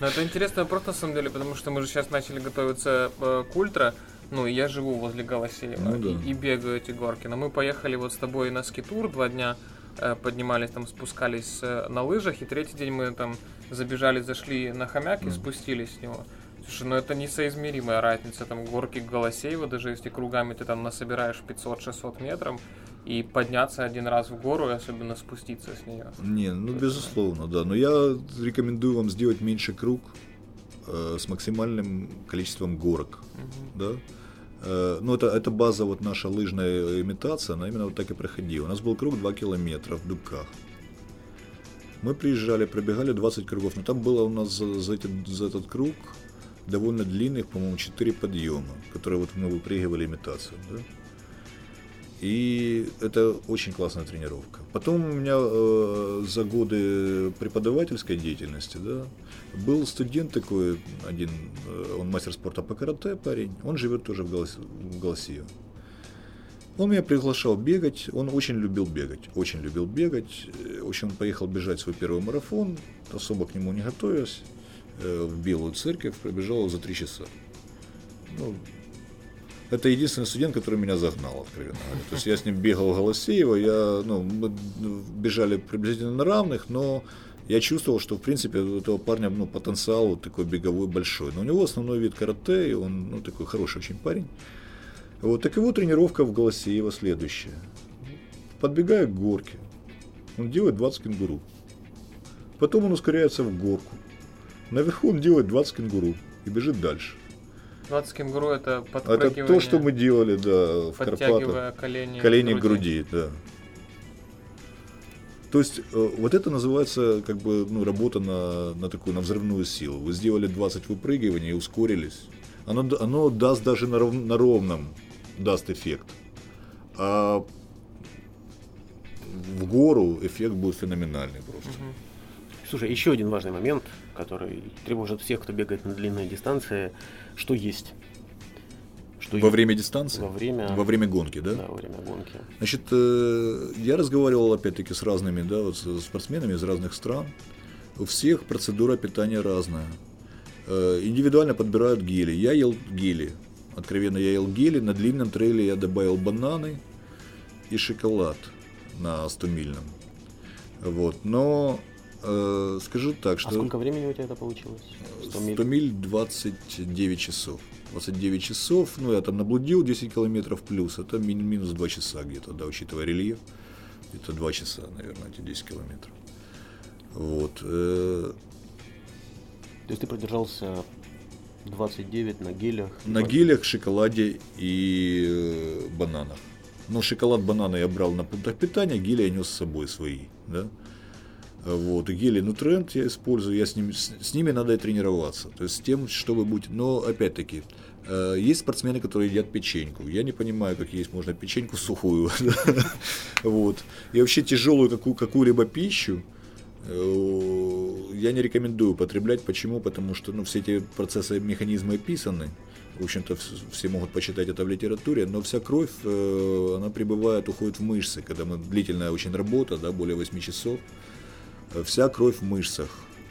Ну, это интересный вопрос, на самом деле, потому что мы же сейчас начали готовиться э, к ультра. Ну, я живу возле Голосеева Ну да. и, и бегаю эти горки. Но мы поехали вот с тобой на скитур два дня, э, поднимались там, спускались э, на лыжах, и третий день мы там забежали, зашли на хомяк и Мгм. спустились с него. Слушай, ну это несоизмеримая разница, там горки Голосеева, даже если кругами ты там насобираешь 500-600 метров, и подняться один раз в гору, и особенно спуститься с нее. Не, ну безусловно, да. Но я рекомендую вам сделать меньше круг э, с максимальным количеством горок. Да? Э, ну, это, это база, вот наша лыжная имитация, она именно вот так и проходила. У нас был круг 2 километра в Дубках. Мы приезжали, пробегали 20 кругов, но там было у нас за, за этот, за этот круг довольно длинных, по-моему, 4 подъема, которые вот мы выпрыгивали имитацию. Да? И это очень классная тренировка. Потом у меня э, за годы преподавательской деятельности, да, был студент такой, один, э, он мастер спорта по карате парень, он живет тоже в, Голос. Он меня приглашал бегать, он очень любил бегать, очень любил бегать. Э, В общем, он поехал бежать свой первый марафон, особо к нему не готовясь, э, в Белую церковь, пробежал за три часа. Ну, это единственный студент, который меня загнал, откровенно говоря. То есть я с ним бегал в Голосеево, я, ну, мы бежали приблизительно на равных, но я чувствовал, что, в принципе, у этого парня ну, потенциал вот такой беговой большой. Но у него основной вид карате, и он ну, такой хороший очень парень. Вот, так его тренировка в Голосеево следующая. Подбегая к горке, он делает 20 кенгуру. Потом он ускоряется в горку. Наверху он делает 20 кенгуру и бежит дальше. 20 кенгуру это Это подпрыгивание, то, что мы делали, да, в Карпатах. колени, Колени к груди, да. То есть э, вот это называется как бы ну, работа на, на такую на взрывную силу. Вы сделали 20 выпрыгиваний и ускорились. Оно, оно даст даже на, ров- на ровном даст эффект. А в гору эффект будет феноменальный просто. Мгм. Слушай, еще один важный момент, который тревожит всех, кто бегает на длинные дистанции, что есть. Что Во есть время дистанции? Во время, Во время гонки, да? да, во время гонки. Значит, э, я разговаривал опять-таки с разными да, вот с- спортсменами из разных стран. У всех процедура питания разная. Э, Индивидуально подбирают гели. Я ел гели. Откровенно, я ел гели. На длинном трейле я добавил бананы и шоколад на 100-мильном. Вот. Но э, скажу так, что... А сколько времени у тебя это получилось? 100 миль? 100 миль 29 часов. 29 часов, ну я там наблудил 10 километров плюс, это мин- минус 2 часа где-то, да, учитывая рельеф. Это 2 часа, наверное, эти 10 километров. Вот. э, То есть ты продержался 29 на гелях? На гелях, шоколаде и э, бананах. Ну, шоколад, бананы я брал на пунктах питания, гели я нес с собой свои, да. Вот, и гели Нутренд я использую, я с ними, с, с ними надо и тренироваться, то есть с тем, чтобы быть, но опять-таки, э, есть спортсмены, которые едят печеньку, я не понимаю, как есть можно печеньку сухую, [LAUGHS] вот, и вообще тяжелую какую, какую-либо пищу, э, я не рекомендую употреблять. Почему? Потому что ну, все эти процессы, механизмы описаны. В общем-то, вс- все могут почитать это в литературе, но вся кровь, э, она прибывает, уходит в мышцы, когда мы длительная очень работа, да, более 8 часов. Вся кровь в мышцах.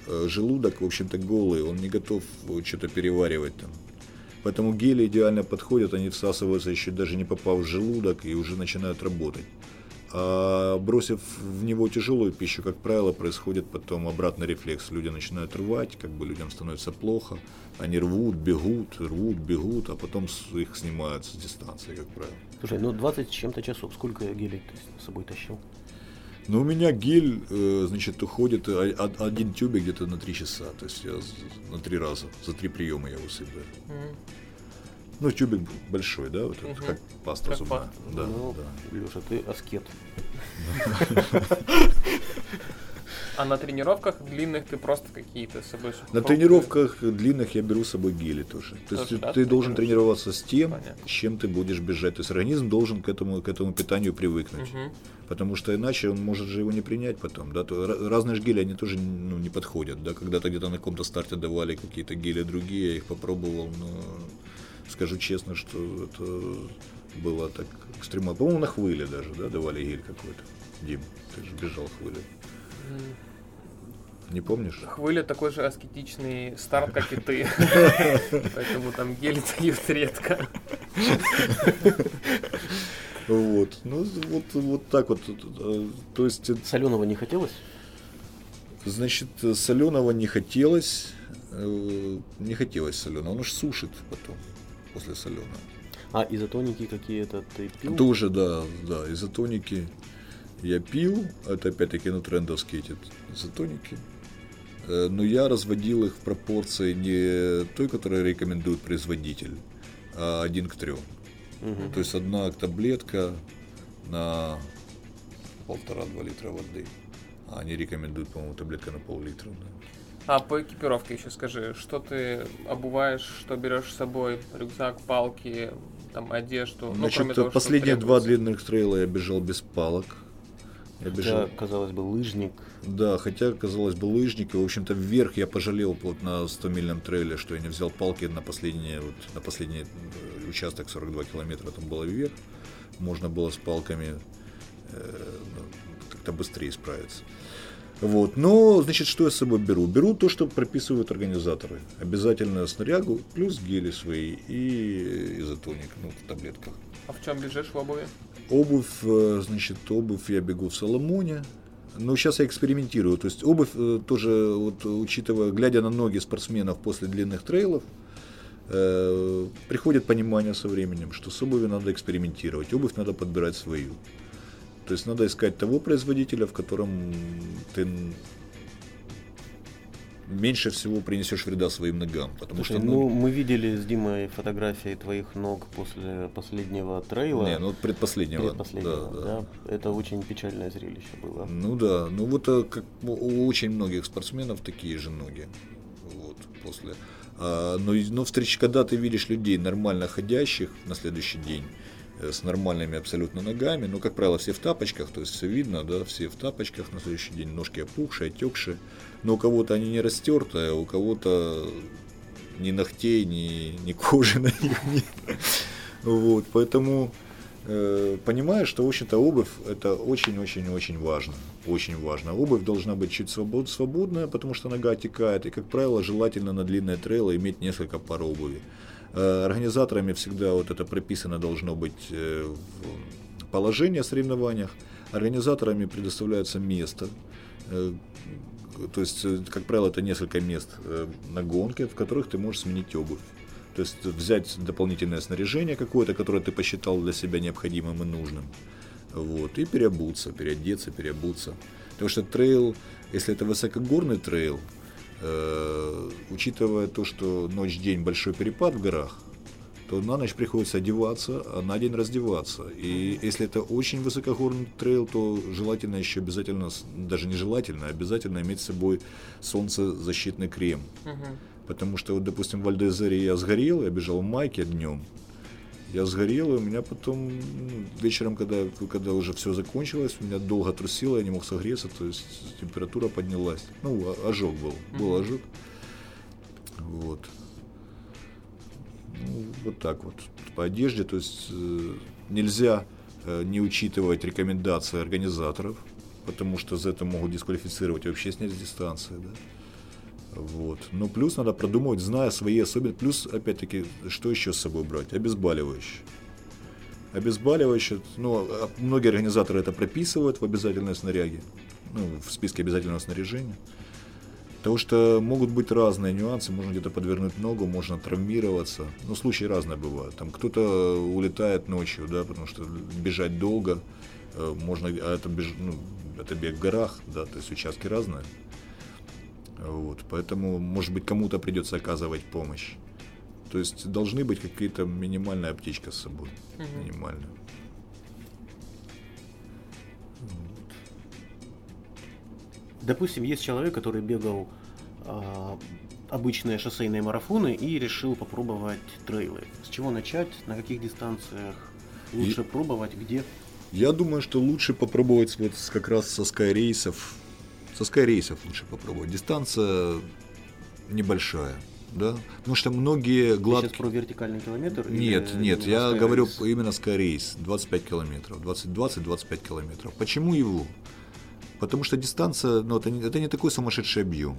Э, Желудок, в общем-то, голый, он не готов э, что-то переваривать там. Поэтому гели идеально подходят, они всасываются еще даже не попав в желудок и уже начинают работать. А бросив в него тяжелую пищу, как правило, происходит потом обратный рефлекс. Люди начинают рвать, как бы людям становится плохо. Они рвут, бегут, рвут, бегут, а потом их снимают с дистанции, как правило. Слушай, ну 20 с чем-то часов. Сколько гелей ты с собой тащил? Но у меня гель, э, значит, уходит э, один тюбик где-то на 3 часа. То есть я на три раза, за три приема я высыпаю. М. Ну, тюбик большой, да, вот Мгм. как паста Как зубная. паста. Да, ну, да. Леша, ты аскет. [LAUGHS] А на тренировках длинных ты просто какие-то с собой... На тренировках длинных я беру с собой гели тоже. То есть да, ты должен тренироваться с тем, Понятно. с чем ты будешь бежать. То есть организм должен к этому, к этому питанию привыкнуть. Мгм. Потому что иначе он может же его не принять потом. Да? То ра- разные же гели, они тоже ну, не подходят. Да? Когда-то где-то на каком-то старте давали какие-то гели другие, я их попробовал, но скажу честно, что это было так экстремально. По-моему, на хвыле даже да, давали гель какой-то. Дим, ты же бежал хвыле. Не помнишь? Хвыля такой же аскетичный старт, как и ты. [LAUGHS] Поэтому там гели дают редко. Вот, ну вот, вот так вот. То есть, Соленого не хотелось? значит, соленого не хотелось, э, не хотелось соленого, оно ж сушит потом после соленого. А изотоники какие-то ты пил? Тоже, да, да, изотоники я пил, это опять-таки ну трендовские эти изотоники. Э, Но я разводил их в пропорции не той, которую рекомендует производитель, а один к трем. Мгм. То есть одна таблетка на полтора-два литра воды. А они рекомендуют, по-моему, таблетка на пол-литра. да. А по экипировке еще скажи, что ты обуваешь, что берешь с собой, рюкзак, палки, там одежду, ну, Значит, кроме того, последние два длинных трейла я бежал без палок. Хотя, казалось бы, лыжник. да, хотя, казалось бы, лыжник, и, в общем-то, вверх я пожалел вот на 100-мильном трейле, что я не взял палки на последний, вот, на последний э, участок 42 километра, там было вверх. Можно было с палками э, ну, как-то быстрее справиться. Вот. Но, значит, что я с собой беру? Беру то, что прописывают организаторы. Обязательно снарягу, плюс гели свои и изотоник, ну, в таблетках. А в чем бежишь в обуви? Обувь, э, значит, обувь я бегу в Соломоне. Но сейчас я экспериментирую. То есть обувь э, тоже, вот, учитывая, глядя на ноги спортсменов после длинных трейлов, э, приходит понимание со временем, что с обувью надо экспериментировать. Обувь надо подбирать свою. То есть надо искать того производителя, в котором ты меньше всего принесешь вреда своим ногам. Потому Слушай, что ну, ноги- мы видели с Димой фотографии твоих ног после последнего трейла. Не, ну предпоследнего. предпоследнего, да, да, Это очень печальное зрелище было. Ну да, ну вот э, как у очень многих спортсменов такие же ноги. Вот, после. А, но, но встреч, когда ты видишь людей нормально ходящих на следующий день, с нормальными абсолютно ногами, ну, как правило, все в тапочках, то есть все видно, да, все в тапочках на следующий день, ножки опухшие, отекшие, но у кого-то они не растертые, а у кого-то ни ногтей, ни, ни кожи на них нет. Вот, поэтому э, понимаю, что, в общем-то, обувь это очень-очень-очень важно. Очень важно. Обувь должна быть чуть свобод, свободная, потому что нога отекает. И, как правило, желательно на длинные трейлы иметь несколько пар обуви. Э, организаторами всегда вот это прописано должно быть э, в положении о соревнованиях. Организаторами предоставляется место. Э, то есть, как правило, это несколько мест на гонке, в которых ты можешь сменить обувь. То есть взять дополнительное снаряжение какое-то, которое ты посчитал для себя необходимым и нужным. Вот, и переобуться, переодеться, переобуться. Потому что трейл, если это высокогорный трейл, учитывая то, что ночь-день большой перепад в горах, то на ночь приходится одеваться, а на день раздеваться. И если это очень высокогорный трейл, то желательно еще обязательно, даже не желательно, а обязательно иметь с собой солнцезащитный крем. Мгм. Потому что, вот, допустим, в Альдезере я сгорел, я бежал в майке днем. Я сгорел, и у меня потом ну, вечером, когда, когда уже все закончилось, у меня долго трусило, я не мог согреться, то есть температура поднялась. Ну, о- ожог был, был ожог. Вот. Ну, вот так вот. По одежде, то есть э, нельзя э, не учитывать рекомендации организаторов, потому что за это могут дисквалифицировать вообще снять с дистанции. Да? Вот. Но плюс надо продумывать, зная свои особенности. Плюс, опять-таки, что еще с собой брать? Обезболивающее. Обезболивающее, ну, а многие организаторы это прописывают в обязательной снаряге, ну, в списке обязательного снаряжения. Потому что могут быть разные нюансы, можно где-то подвернуть ногу, можно травмироваться. Ну, случаи разные бывают. Там кто-то улетает ночью, да, потому что бежать долго, э, можно, а это, беж, ну, это бег в горах, да, то есть участки разные. Вот, поэтому, может быть, кому-то придется оказывать помощь. То есть должны быть какие-то минимальная аптечка с собой. Мгм. Минимальная. Допустим, есть человек, который бегал а, обычные шоссейные марафоны и решил попробовать трейлы. С чего начать, на каких дистанциях лучше пробовать, где? Я думаю, что лучше попробовать вот как раз со скайрейсов. Со скайрейсов лучше попробовать. Дистанция небольшая, да? Потому что многие Ты гладкие... сейчас про вертикальный километр? Нет, нет, я Skyracing? говорю именно Skyrrace, 25 километров, 20-20-25 километров. Почему его? Потому что дистанция, ну, это не, это не такой сумасшедший объем.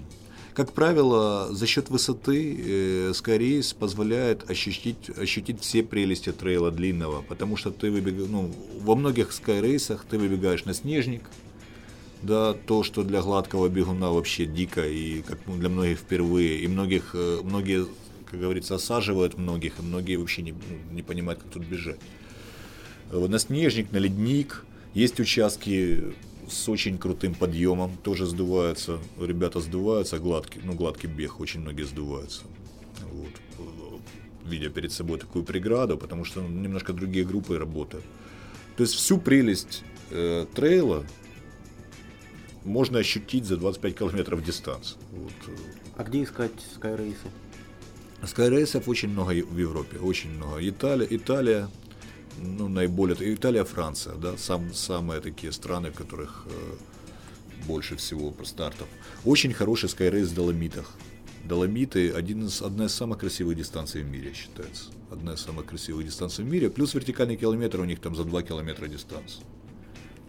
Как правило, за счет высоты э, Skyrrace позволяет ощутить, ощутить все прелести трейла длинного, потому что ты выбегаешь, ну, во многих Skyrrace'ах ты выбегаешь на снежник, да, то, что для гладкого бегуна вообще дико и как для многих впервые, и многих, э, многие, как говорится, осаживают многих, и многие вообще не, не понимают, как тут бежать. На снежник, на ледник, есть участки с очень крутым подъемом, тоже сдуваются, ребята сдуваются, гладкий, ну, гладкий бег, очень многие сдуваются. Вот. Видя перед собой такую преграду, потому что немножко другие группы работают. То есть всю прелесть э, трейла можно ощутить за 25 километров дистанции. Вот. э, А где искать скайрейсы? Скайрейсов очень много в Европе, очень много. Италия, Италия, ну, наиболее, Италия, Франция, да, сам, самые такие страны, в которых э, больше всего стартов. Очень хороший скайрейс в Доломитах. Доломиты один из, одна из самых красивых дистанций в мире считается. Одна из самых красивых дистанций в мире. Плюс вертикальный километр у них там за 2 километра дистанция.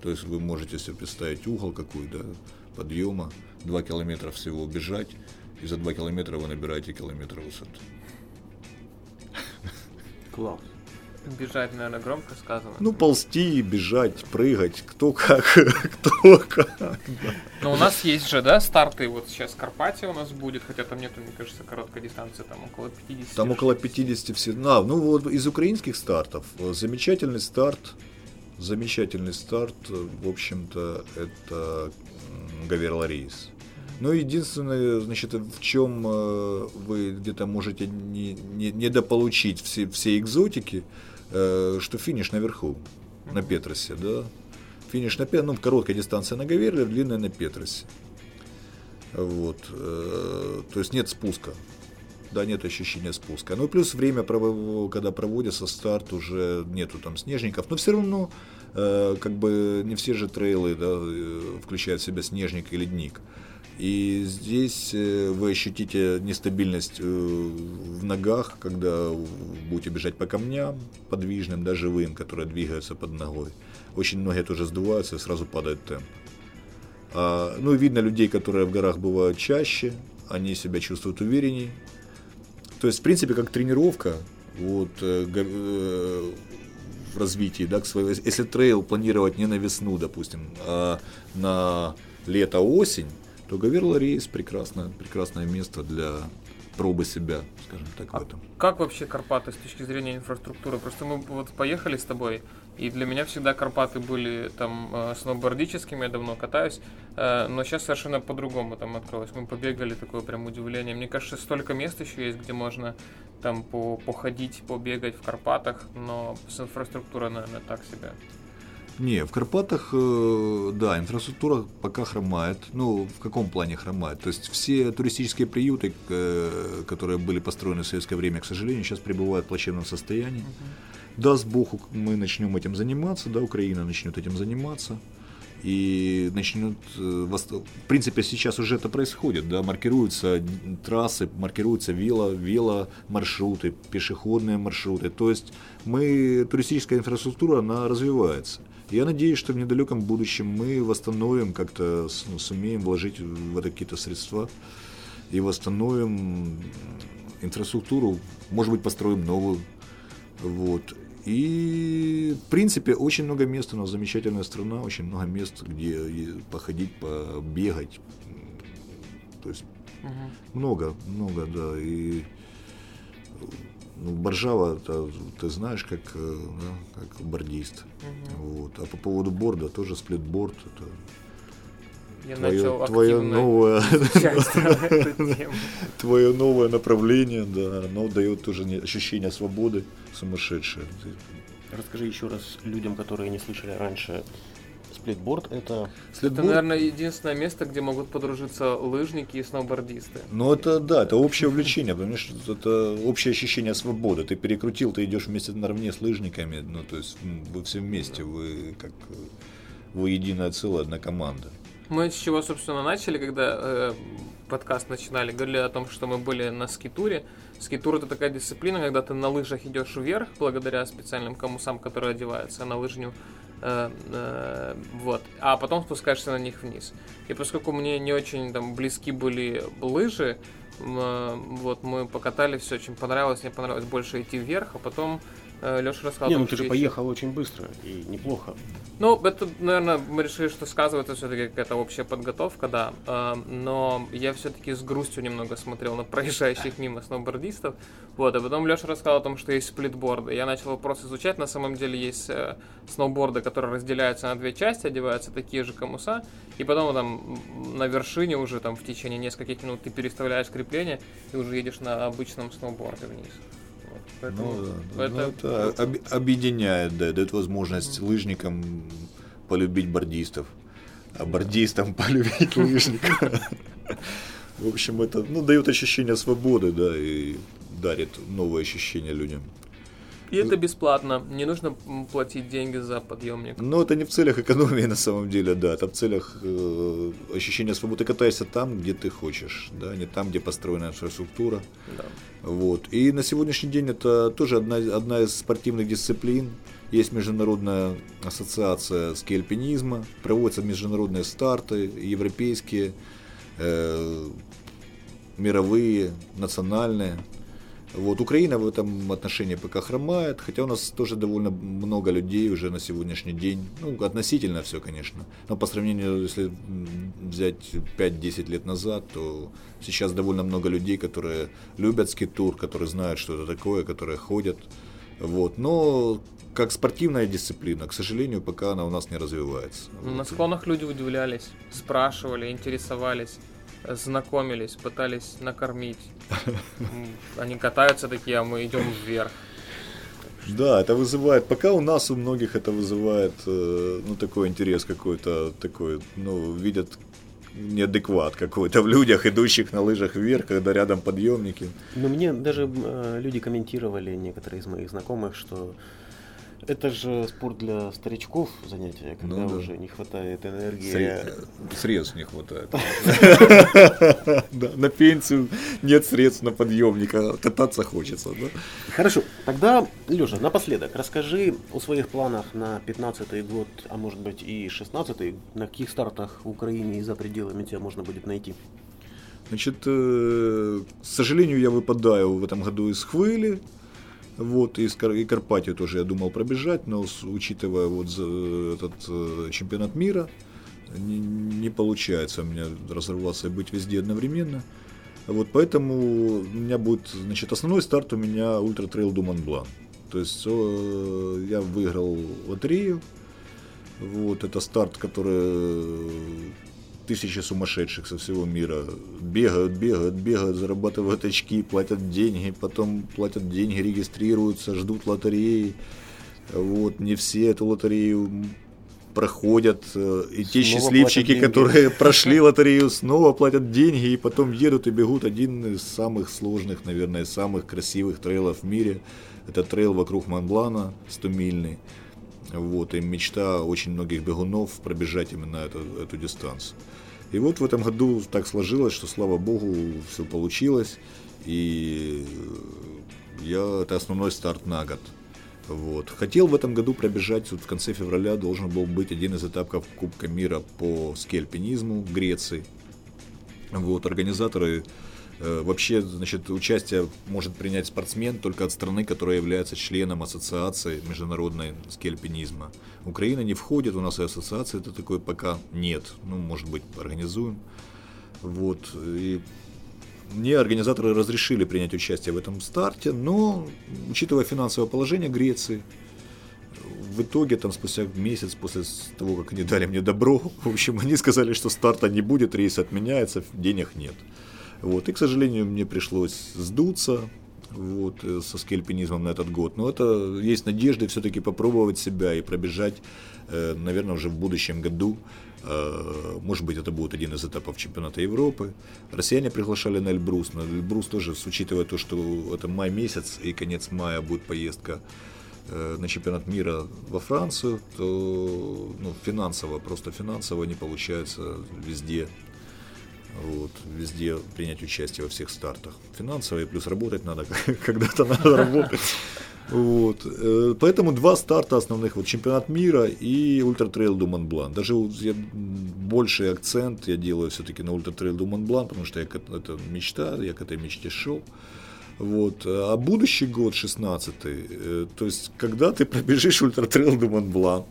То есть вы можете себе представить угол какой, да, подъема, 2 километра всего бежать, и за 2 километра вы набираете километр высоты. Класс. Бежать, наверное, громко сказано. Ну, ползти, бежать, прыгать, кто как, [LAUGHS] кто как. да. Но у нас есть же, да, старты. Вот сейчас Карпатия у нас будет, хотя там нету, мне кажется, короткой дистанции, там около 50. Там около 50 все. А, ну вот из украинских стартов. э, Замечательный старт. Замечательный старт, в общем-то, это м, Гаверла Рейс. Но единственное, значит, в чем э, вы где-то можете не, не, недополучить все, все экзотики, э, что финиш наверху, на Петросе, да. Финиш на Петросе, ну, короткая дистанция на Гаверле, длинная на Петросе. Вот. э, То есть нет спуска. Да, нет ощущения спуска. Ну, плюс время, когда проводится старт, уже нету там снежников. Но все равно, э, как бы, не все же трейлы да, э, включают в себя снежник и ледник. И здесь э, вы ощутите нестабильность э, в ногах, когда будете бежать по камням подвижным, да, живым, которые двигаются под ногой. Очень многие тоже сдуваются и сразу падает темп. А, ну, видно людей, которые в горах бывают чаще, они себя чувствуют уверенней. То есть, в принципе, как тренировка, вот, э, э, в развитии, да, к своему, если трейл планировать не на весну, допустим, а на лето-осень, то Гаверла Рейс прекрасное, прекрасное место для пробы себя, скажем так, в А этом. Как вообще Карпаты с точки зрения инфраструктуры? Просто мы вот поехали с тобой, и для меня всегда Карпаты были там э, сноубордическими, я давно катаюсь, э, но сейчас совершенно по-другому там открылось. Мы побегали, такое прям удивление. Мне кажется, столько мест еще есть, где можно там по походить, побегать в Карпатах, но с инфраструктурой, наверное, так себе. Не, в Карпатах, э, да, инфраструктура пока хромает. Ну, в каком плане хромает? То есть все туристические приюты, которые были построены в советское время, к сожалению, сейчас пребывают в плачевном состоянии. Даст Бог, мы начнем этим заниматься, да, Украина начнет этим заниматься и начнет, э, в принципе, сейчас уже это происходит, да, маркируются трассы, маркируются вело, маршруты, пешеходные маршруты, то есть мы, туристическая инфраструктура, она развивается. Я надеюсь, что в недалеком будущем мы восстановим, как-то ну, сумеем вложить в это какие-то средства и восстановим инфраструктуру, может быть, построим новую. Вот. И, в принципе, очень много мест у нас, замечательная страна, очень много мест, где походить, побегать. То есть угу. много, много, да. И ну, Боржава, это, ты знаешь, как, э, да, как бордист. Угу. Вот. А по поводу борда, тоже сплитборд, это я твое, начал твое новое, [LAUGHS] твое новое направление, да, оно дает тоже ощущение свободы сумасшедшее. Расскажи еще раз людям, которые не слышали раньше, сплитборд это... Сплитборд... Это, наверное, единственное место, где могут подружиться лыжники и сноубордисты. Ну, это, да, это общее увлечение, потому что это общее ощущение свободы. Ты перекрутил, ты идешь вместе наравне с лыжниками, ну, то есть вы все вместе, вы как вы единое целое, одна команда. Мы с чего, собственно, начали, когда э, подкаст начинали, говорили о том, что мы были на скитуре. Скитур это такая дисциплина, когда ты на лыжах идешь вверх, благодаря специальным комусам, которые одеваются на лыжню. Э, э, вот. А потом спускаешься на них вниз. И поскольку мне не очень там близки были лыжи, э, вот мы покатались, все очень понравилось, мне понравилось больше идти вверх, а потом Леша рассказал. Не, ну ты же поехал очень быстро и неплохо. Ну, это, наверное, мы решили, что сказывается все-таки какая-то общая подготовка, да. Э, но я все-таки с грустью немного смотрел на проезжающих мимо сноубордистов. Вот, а потом Леша рассказал о том, что есть сплитборды. Я начал вопрос изучать. На самом деле есть э, сноуборды, которые разделяются на две части, одеваются такие же комуса. И потом там на вершине уже там в течение нескольких минут ты переставляешь крепление и уже едешь на обычном сноуборде вниз. Поэтому ну, да, это, ну, это об, объединяет, да, дает возможность лыжникам полюбить бордистов, а бордистам [LAUGHS] полюбить лыжников. В общем, это ну, дает ощущение свободы, да, и дарит новые ощущения людям. И это бесплатно, не нужно платить деньги за подъемник. Но это не в целях экономии [LAUGHS] на самом деле, да, это в целях э, ощущения свободы. Ты катаешься там, где ты хочешь, да, не там, где построена инфраструктура. Да. Вот. И на сегодняшний день это тоже одна, одна из спортивных дисциплин. Есть международная ассоциация скельпинизма, проводятся международные старты, европейские, э, мировые, национальные. Вот, Украина в этом отношении пока хромает, хотя у нас тоже довольно много людей уже на сегодняшний день, ну, относительно все, конечно, но по сравнению, если взять 5-10 лет назад, то сейчас довольно много людей, которые любят скитур, которые знают, что это такое, которые ходят, вот, но как спортивная дисциплина, к сожалению, пока она у нас не развивается. На склонах люди удивлялись, спрашивали, интересовались знакомились, пытались накормить. Они катаются такие, а мы идем вверх. Да, это вызывает, пока у нас у многих это вызывает, э, ну, такой интерес какой-то, такой, ну, видят неадекват какой-то в людях, идущих на лыжах вверх, когда рядом подъемники. Ну, мне даже э, люди комментировали, некоторые из моих знакомых, что это же спорт для старичков занятие, когда ну, да. уже не хватает энергии. Сред... Средств не хватает. [LAUGHS] На пенсию нет средств на подъемник, а кататься хочется. Хорошо, тогда, Леша, напоследок, расскажи о своих планах на 15 год, а может быть и 16 на каких стартах в Украине и за пределами тебя можно будет найти? Значит, э, к сожалению, я выпадаю в этом году из хвыли. Вот, и, и Карпатию тоже я думал пробежать, но учитывая вот этот э, чемпионат мира, не, не получается у меня разорваться и быть везде одновременно. Вот поэтому у меня будет, значит, основной старт у меня Ultra-Trail du Mont-Blanc. То есть э, я выиграл лотерею. Вот это старт, который тысячи сумасшедших со всего мира бегают, бегают, бегают, зарабатывают очки, платят деньги, потом платят деньги, регистрируются, ждут лотереи. Вот, не все эту лотерею проходят, э, и те снова счастливчики, которые [LAUGHS] прошли лотерею, снова платят деньги и потом едут и бегут один из самых сложных, наверное, самых красивых трейлов в мире. Это трейл вокруг Монблана 100-мильный. Вот, и мечта очень многих бегунов пробежать именно эту, эту дистанцию. И вот в этом году так сложилось, что, слава богу, все получилось. И я, это основной старт на год. Вот. Хотел в этом году пробежать, вот в конце февраля должен был быть один из этапов Кубка мира по скельпинизму в Греции. Вот, организаторы э, вообще, значит, участие может принять спортсмен только от страны, которая является членом ассоциации международной скельпинизма. Украина не входит, у нас и ассоциации это такой пока нет. Ну, может быть, организуем. Вот, и мне организаторы разрешили принять участие в этом старте, но, учитывая финансовое положение Греции, в итоге, там, спустя месяц после того, как они дали мне добро, [LAUGHS] в общем, они сказали, что старта не будет, рейс отменяется, денег нет. Вот. И, к сожалению, мне пришлось сдуться вот, э, со скельпинизмом на этот год. Но это есть надежда все-таки попробовать себя и пробежать, э, наверное, уже в будущем году. Э, может быть, это будет один из этапов чемпионата Европы. Россияне приглашали на Эльбрус. На Эльбрус тоже, учитывая то, что это май месяц и конец мая будет поездка на чемпионат мира во Францию, то ну, финансово, просто финансово не получается везде вот, везде принять участие во всех стартах. Финансовые, плюс работать надо, [LAUGHS] когда-то надо [LAUGHS] работать. Вот. Э, поэтому два старта основных, вот чемпионат мира и Ultra-Trail du Mont-Blanc. Даже я, больший акцент я делаю все-таки на Ultra-Trail du Mont-Blanc, потому что я, это мечта, я к этой мечте шел. Вот. А будущий год, 16-й, э, то есть, когда ты пробежишь Ultra-Trail du Mont-Blanc,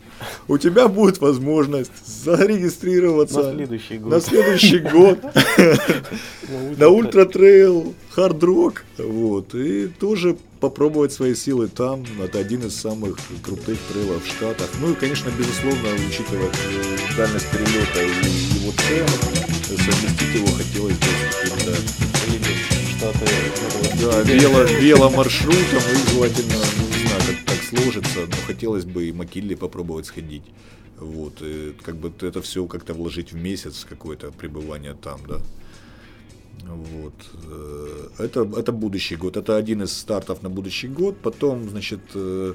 у тебя будет возможность зарегистрироваться на следующий год, на, следующий год, на ультратрейл, Hardrock, вот, и тоже попробовать свои силы там. Это один из самых крутых трейлов в Штатах. Ну и, конечно, безусловно, учитывая дальность перелета и его цену, совместить его хотелось бы с каким-то Штаты. Да, вело, веломаршрутом и желательно, ну, не знаю, как так сложится, но хотелось бы и Макилли попробовать сходить. Вот, и как бы это все как-то вложить в месяц какое-то пребывание там, да. Вот. Э, это, это будущий год. Это один из стартов на будущий год. Потом, значит, э,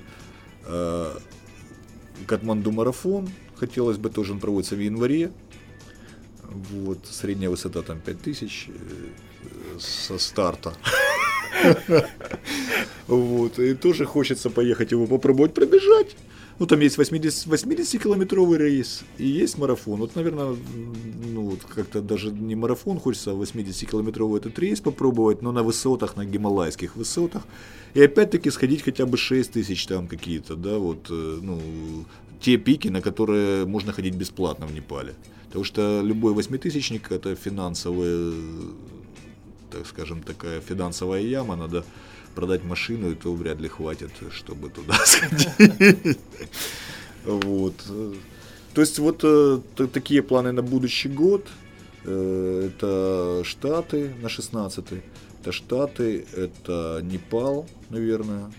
э, Катманду марафон. Хотелось бы тоже, он проводится в январе. Вот, средняя высота там 5000 со старта. Вот, и тоже хочется поехать его попробовать пробежать. Ну, там есть 80, 80-километровый рейс и есть марафон. Вот, наверное, ну, вот как-то даже не марафон, хочется 80-километровый этот рейс попробовать, но на высотах, на гималайских высотах. И опять-таки сходить хотя бы 6 тысяч там какие-то, да, вот, э, ну, те пики, на которые можно ходить бесплатно в Непале. Потому что любой восьмитысячник это финансовые так скажем, такая финансовая яма, надо продать машину, и то вряд ли хватит, чтобы туда [LAUGHS] сходить. Вот. То есть вот э, такие планы на будущий год. Э, это Штаты на 16 это Штаты, это Непал, наверное.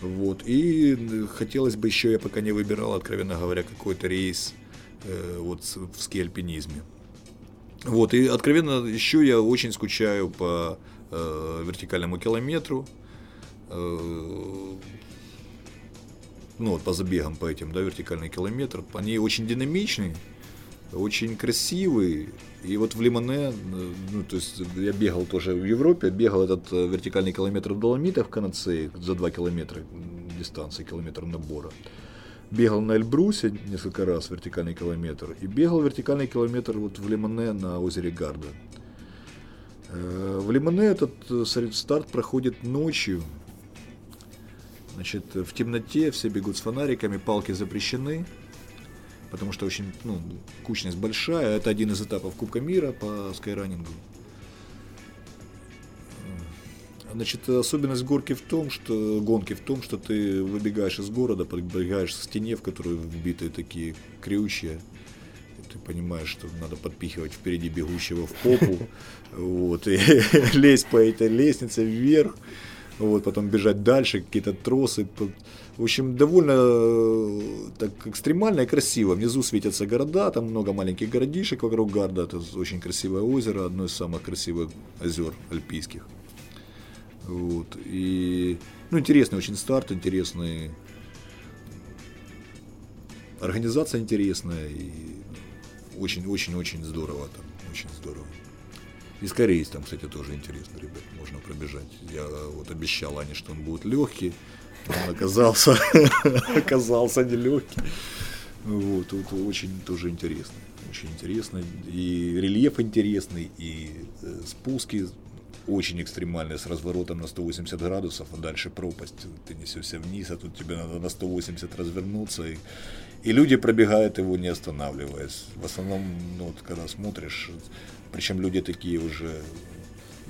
Вот. И хотелось бы еще, я пока не выбирал, откровенно говоря, какой-то рейс э, вот в ски-альпинизме. Вот, и откровенно еще я очень скучаю по э, вертикальному километру. Э, ну, вот по забегам по этим, да, вертикальный километр. Они очень динамичные, очень красивые. И вот в Лимане, э, ну, то есть я бегал тоже в Европе, бегал этот э, вертикальный километр в Доломитах в Канадце за 2 километра дистанции, километр набора бегал на Эльбрусе несколько раз вертикальный километр и бегал вертикальный километр вот в Лимоне на озере Гарда. Э, в Лимоне этот э, старт проходит ночью. Значит, в темноте все бегут с фонариками, палки запрещены, потому что очень, ну, кучность большая. Это один из этапов Кубка мира по скайранингу. Значит, особенность горки в том, что гонки в том, что ты выбегаешь из города, подбегаешь к стене, в которую вбиты такие крючья. Ты понимаешь, что надо подпихивать впереди бегущего в попу, [LAUGHS] вот, и [LAUGHS] лезть по этой лестнице вверх, вот, потом бежать дальше, какие-то тросы. В общем, довольно э, так экстремально и красиво. Внизу светятся города, там много маленьких городишек вокруг Гарда. Это очень красивое озеро, одно из самых красивых озер альпийских. Вот. И, ну, интересный очень старт, интересный организация интересная и очень-очень-очень здорово там, очень здорово. И скорее там, кстати, тоже интересно, ребят, можно пробежать. Я вот обещал Ане, что он будет легкий, он оказался, [LAUGHS] оказался нелегкий. Вот, вот очень тоже интересно, очень интересно. И рельеф интересный, и э, спуски очень экстремальные с разворотом на 180 градусов, а дальше пропасть, ты несешься вниз, а тут тебе надо на 180 развернуться, и, и люди пробегают его не останавливаясь. В основном, ну, вот, когда смотришь, причем люди такие уже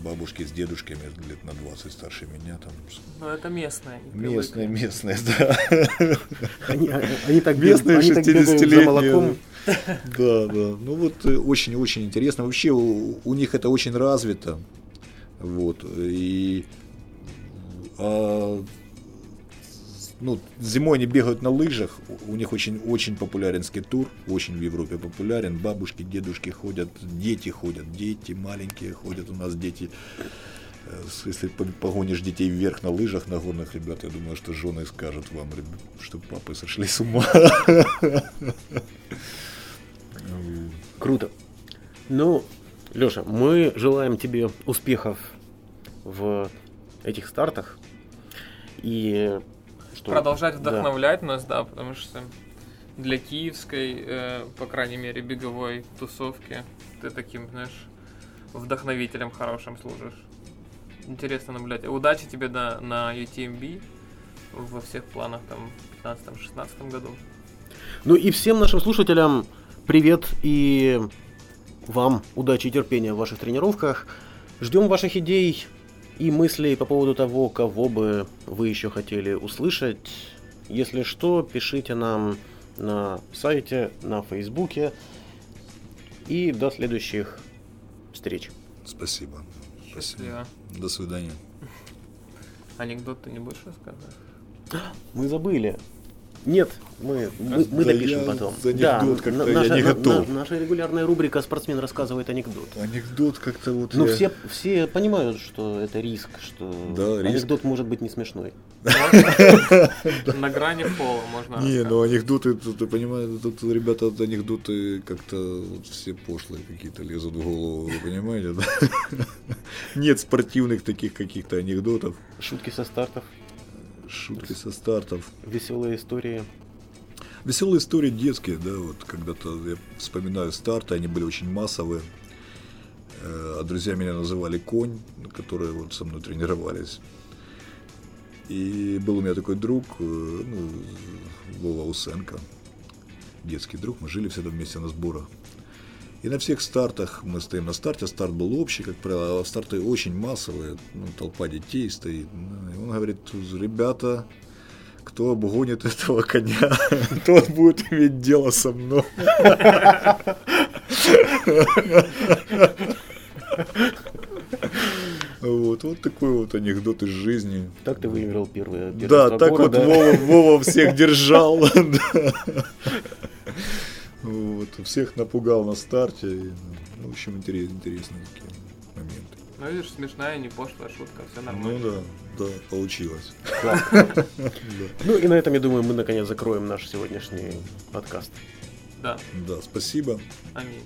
бабушки с дедушками лет на 20 старше меня там. Ну, это местные. Местные, привыкли. местные, да. Они, они так, Местные они так бегают за 60-летние. молоком. Да, да. Ну вот э, очень-очень интересно. Вообще у, у них это очень развито. Вот. И а, ну, зимой они бегают на лыжах. У- них очень, очень популярен скитур, очень в Европе популярен. Бабушки, дедушки ходят, дети ходят, дети маленькие ходят. У нас дети. Э, Если по- погонишь детей вверх на лыжах, на горных, ребят, я думаю, что жены скажут вам, что папы сошли с ума. Круто. Ну, Леша, мы желаем тебе успехов в этих стартах. И что? Продолжать Да. вдохновлять нас, да, потому что для киевской, э, по крайней мере, беговой тусовки ты таким, знаешь, вдохновителем хорошим служишь. Интересно наблюдать. Удачи тебе на, на UTMB во всех планах там в 15-16 году. Ну и всем нашим слушателям привет и вам удачи и терпения в ваших тренировках. Ждем ваших идей и мыслей по поводу того, кого бы вы еще хотели услышать. Если что, пишите нам на сайте, на фейсбуке. И до следующих встреч. Спасибо. Счастливо. До свидания. Анекдот ты не будешь рассказывать? Мы забыли. Нет, мы, мы, мы Да допишем я потом. за анекдот как-то я наша, не на- готов. на- наша регулярная рубрика «Спортсмен рассказывает анекдот». Анекдот как-то вот. Ну, я- все, все понимают, что это риск, что Да, риск. анекдот может быть не смешной. На грани пола можно Не, ну анекдоты, тут, ты понимаешь, тут ребята анекдоты как-то все пошлые какие-то лезут в голову, вы понимаете, да? Нет спортивных таких каких-то анекдотов, Шутки со стартов, шутки со стартов. веселые истории. Веселые истории детские, да, вот когда-то я вспоминаю старты, они были очень массовые. Э, А друзья меня называли конь, которые вот со мной тренировались. И был у меня такой друг, э, ну, Вова Усенко, детский друг, мы жили всегда вместе на сборах. И на всех стартах мы стоим на старте, старт был общий, как правило, а старты очень массовые, ну, толпа детей стоит. Ну, И он говорит, ребята, кто обгонит этого коня, [LAUGHS] тот будет иметь дело со мной. Вот, вот такой вот анекдот из жизни. Так ты выиграл первое Да, так вот города. Вова, Вова всех держал. [LAUGHS] Вот, всех напугал на старте. и, Ну, в общем, интерес- интересные такие моменты. Ну, видишь, смешная, не пошлая шутка, все Ну нормально. да, да, получилось. [LAUGHS] Ну и на этом, я думаю, мы наконец закроем наш сегодняшний подкаст. Да, Да, спасибо. аминь.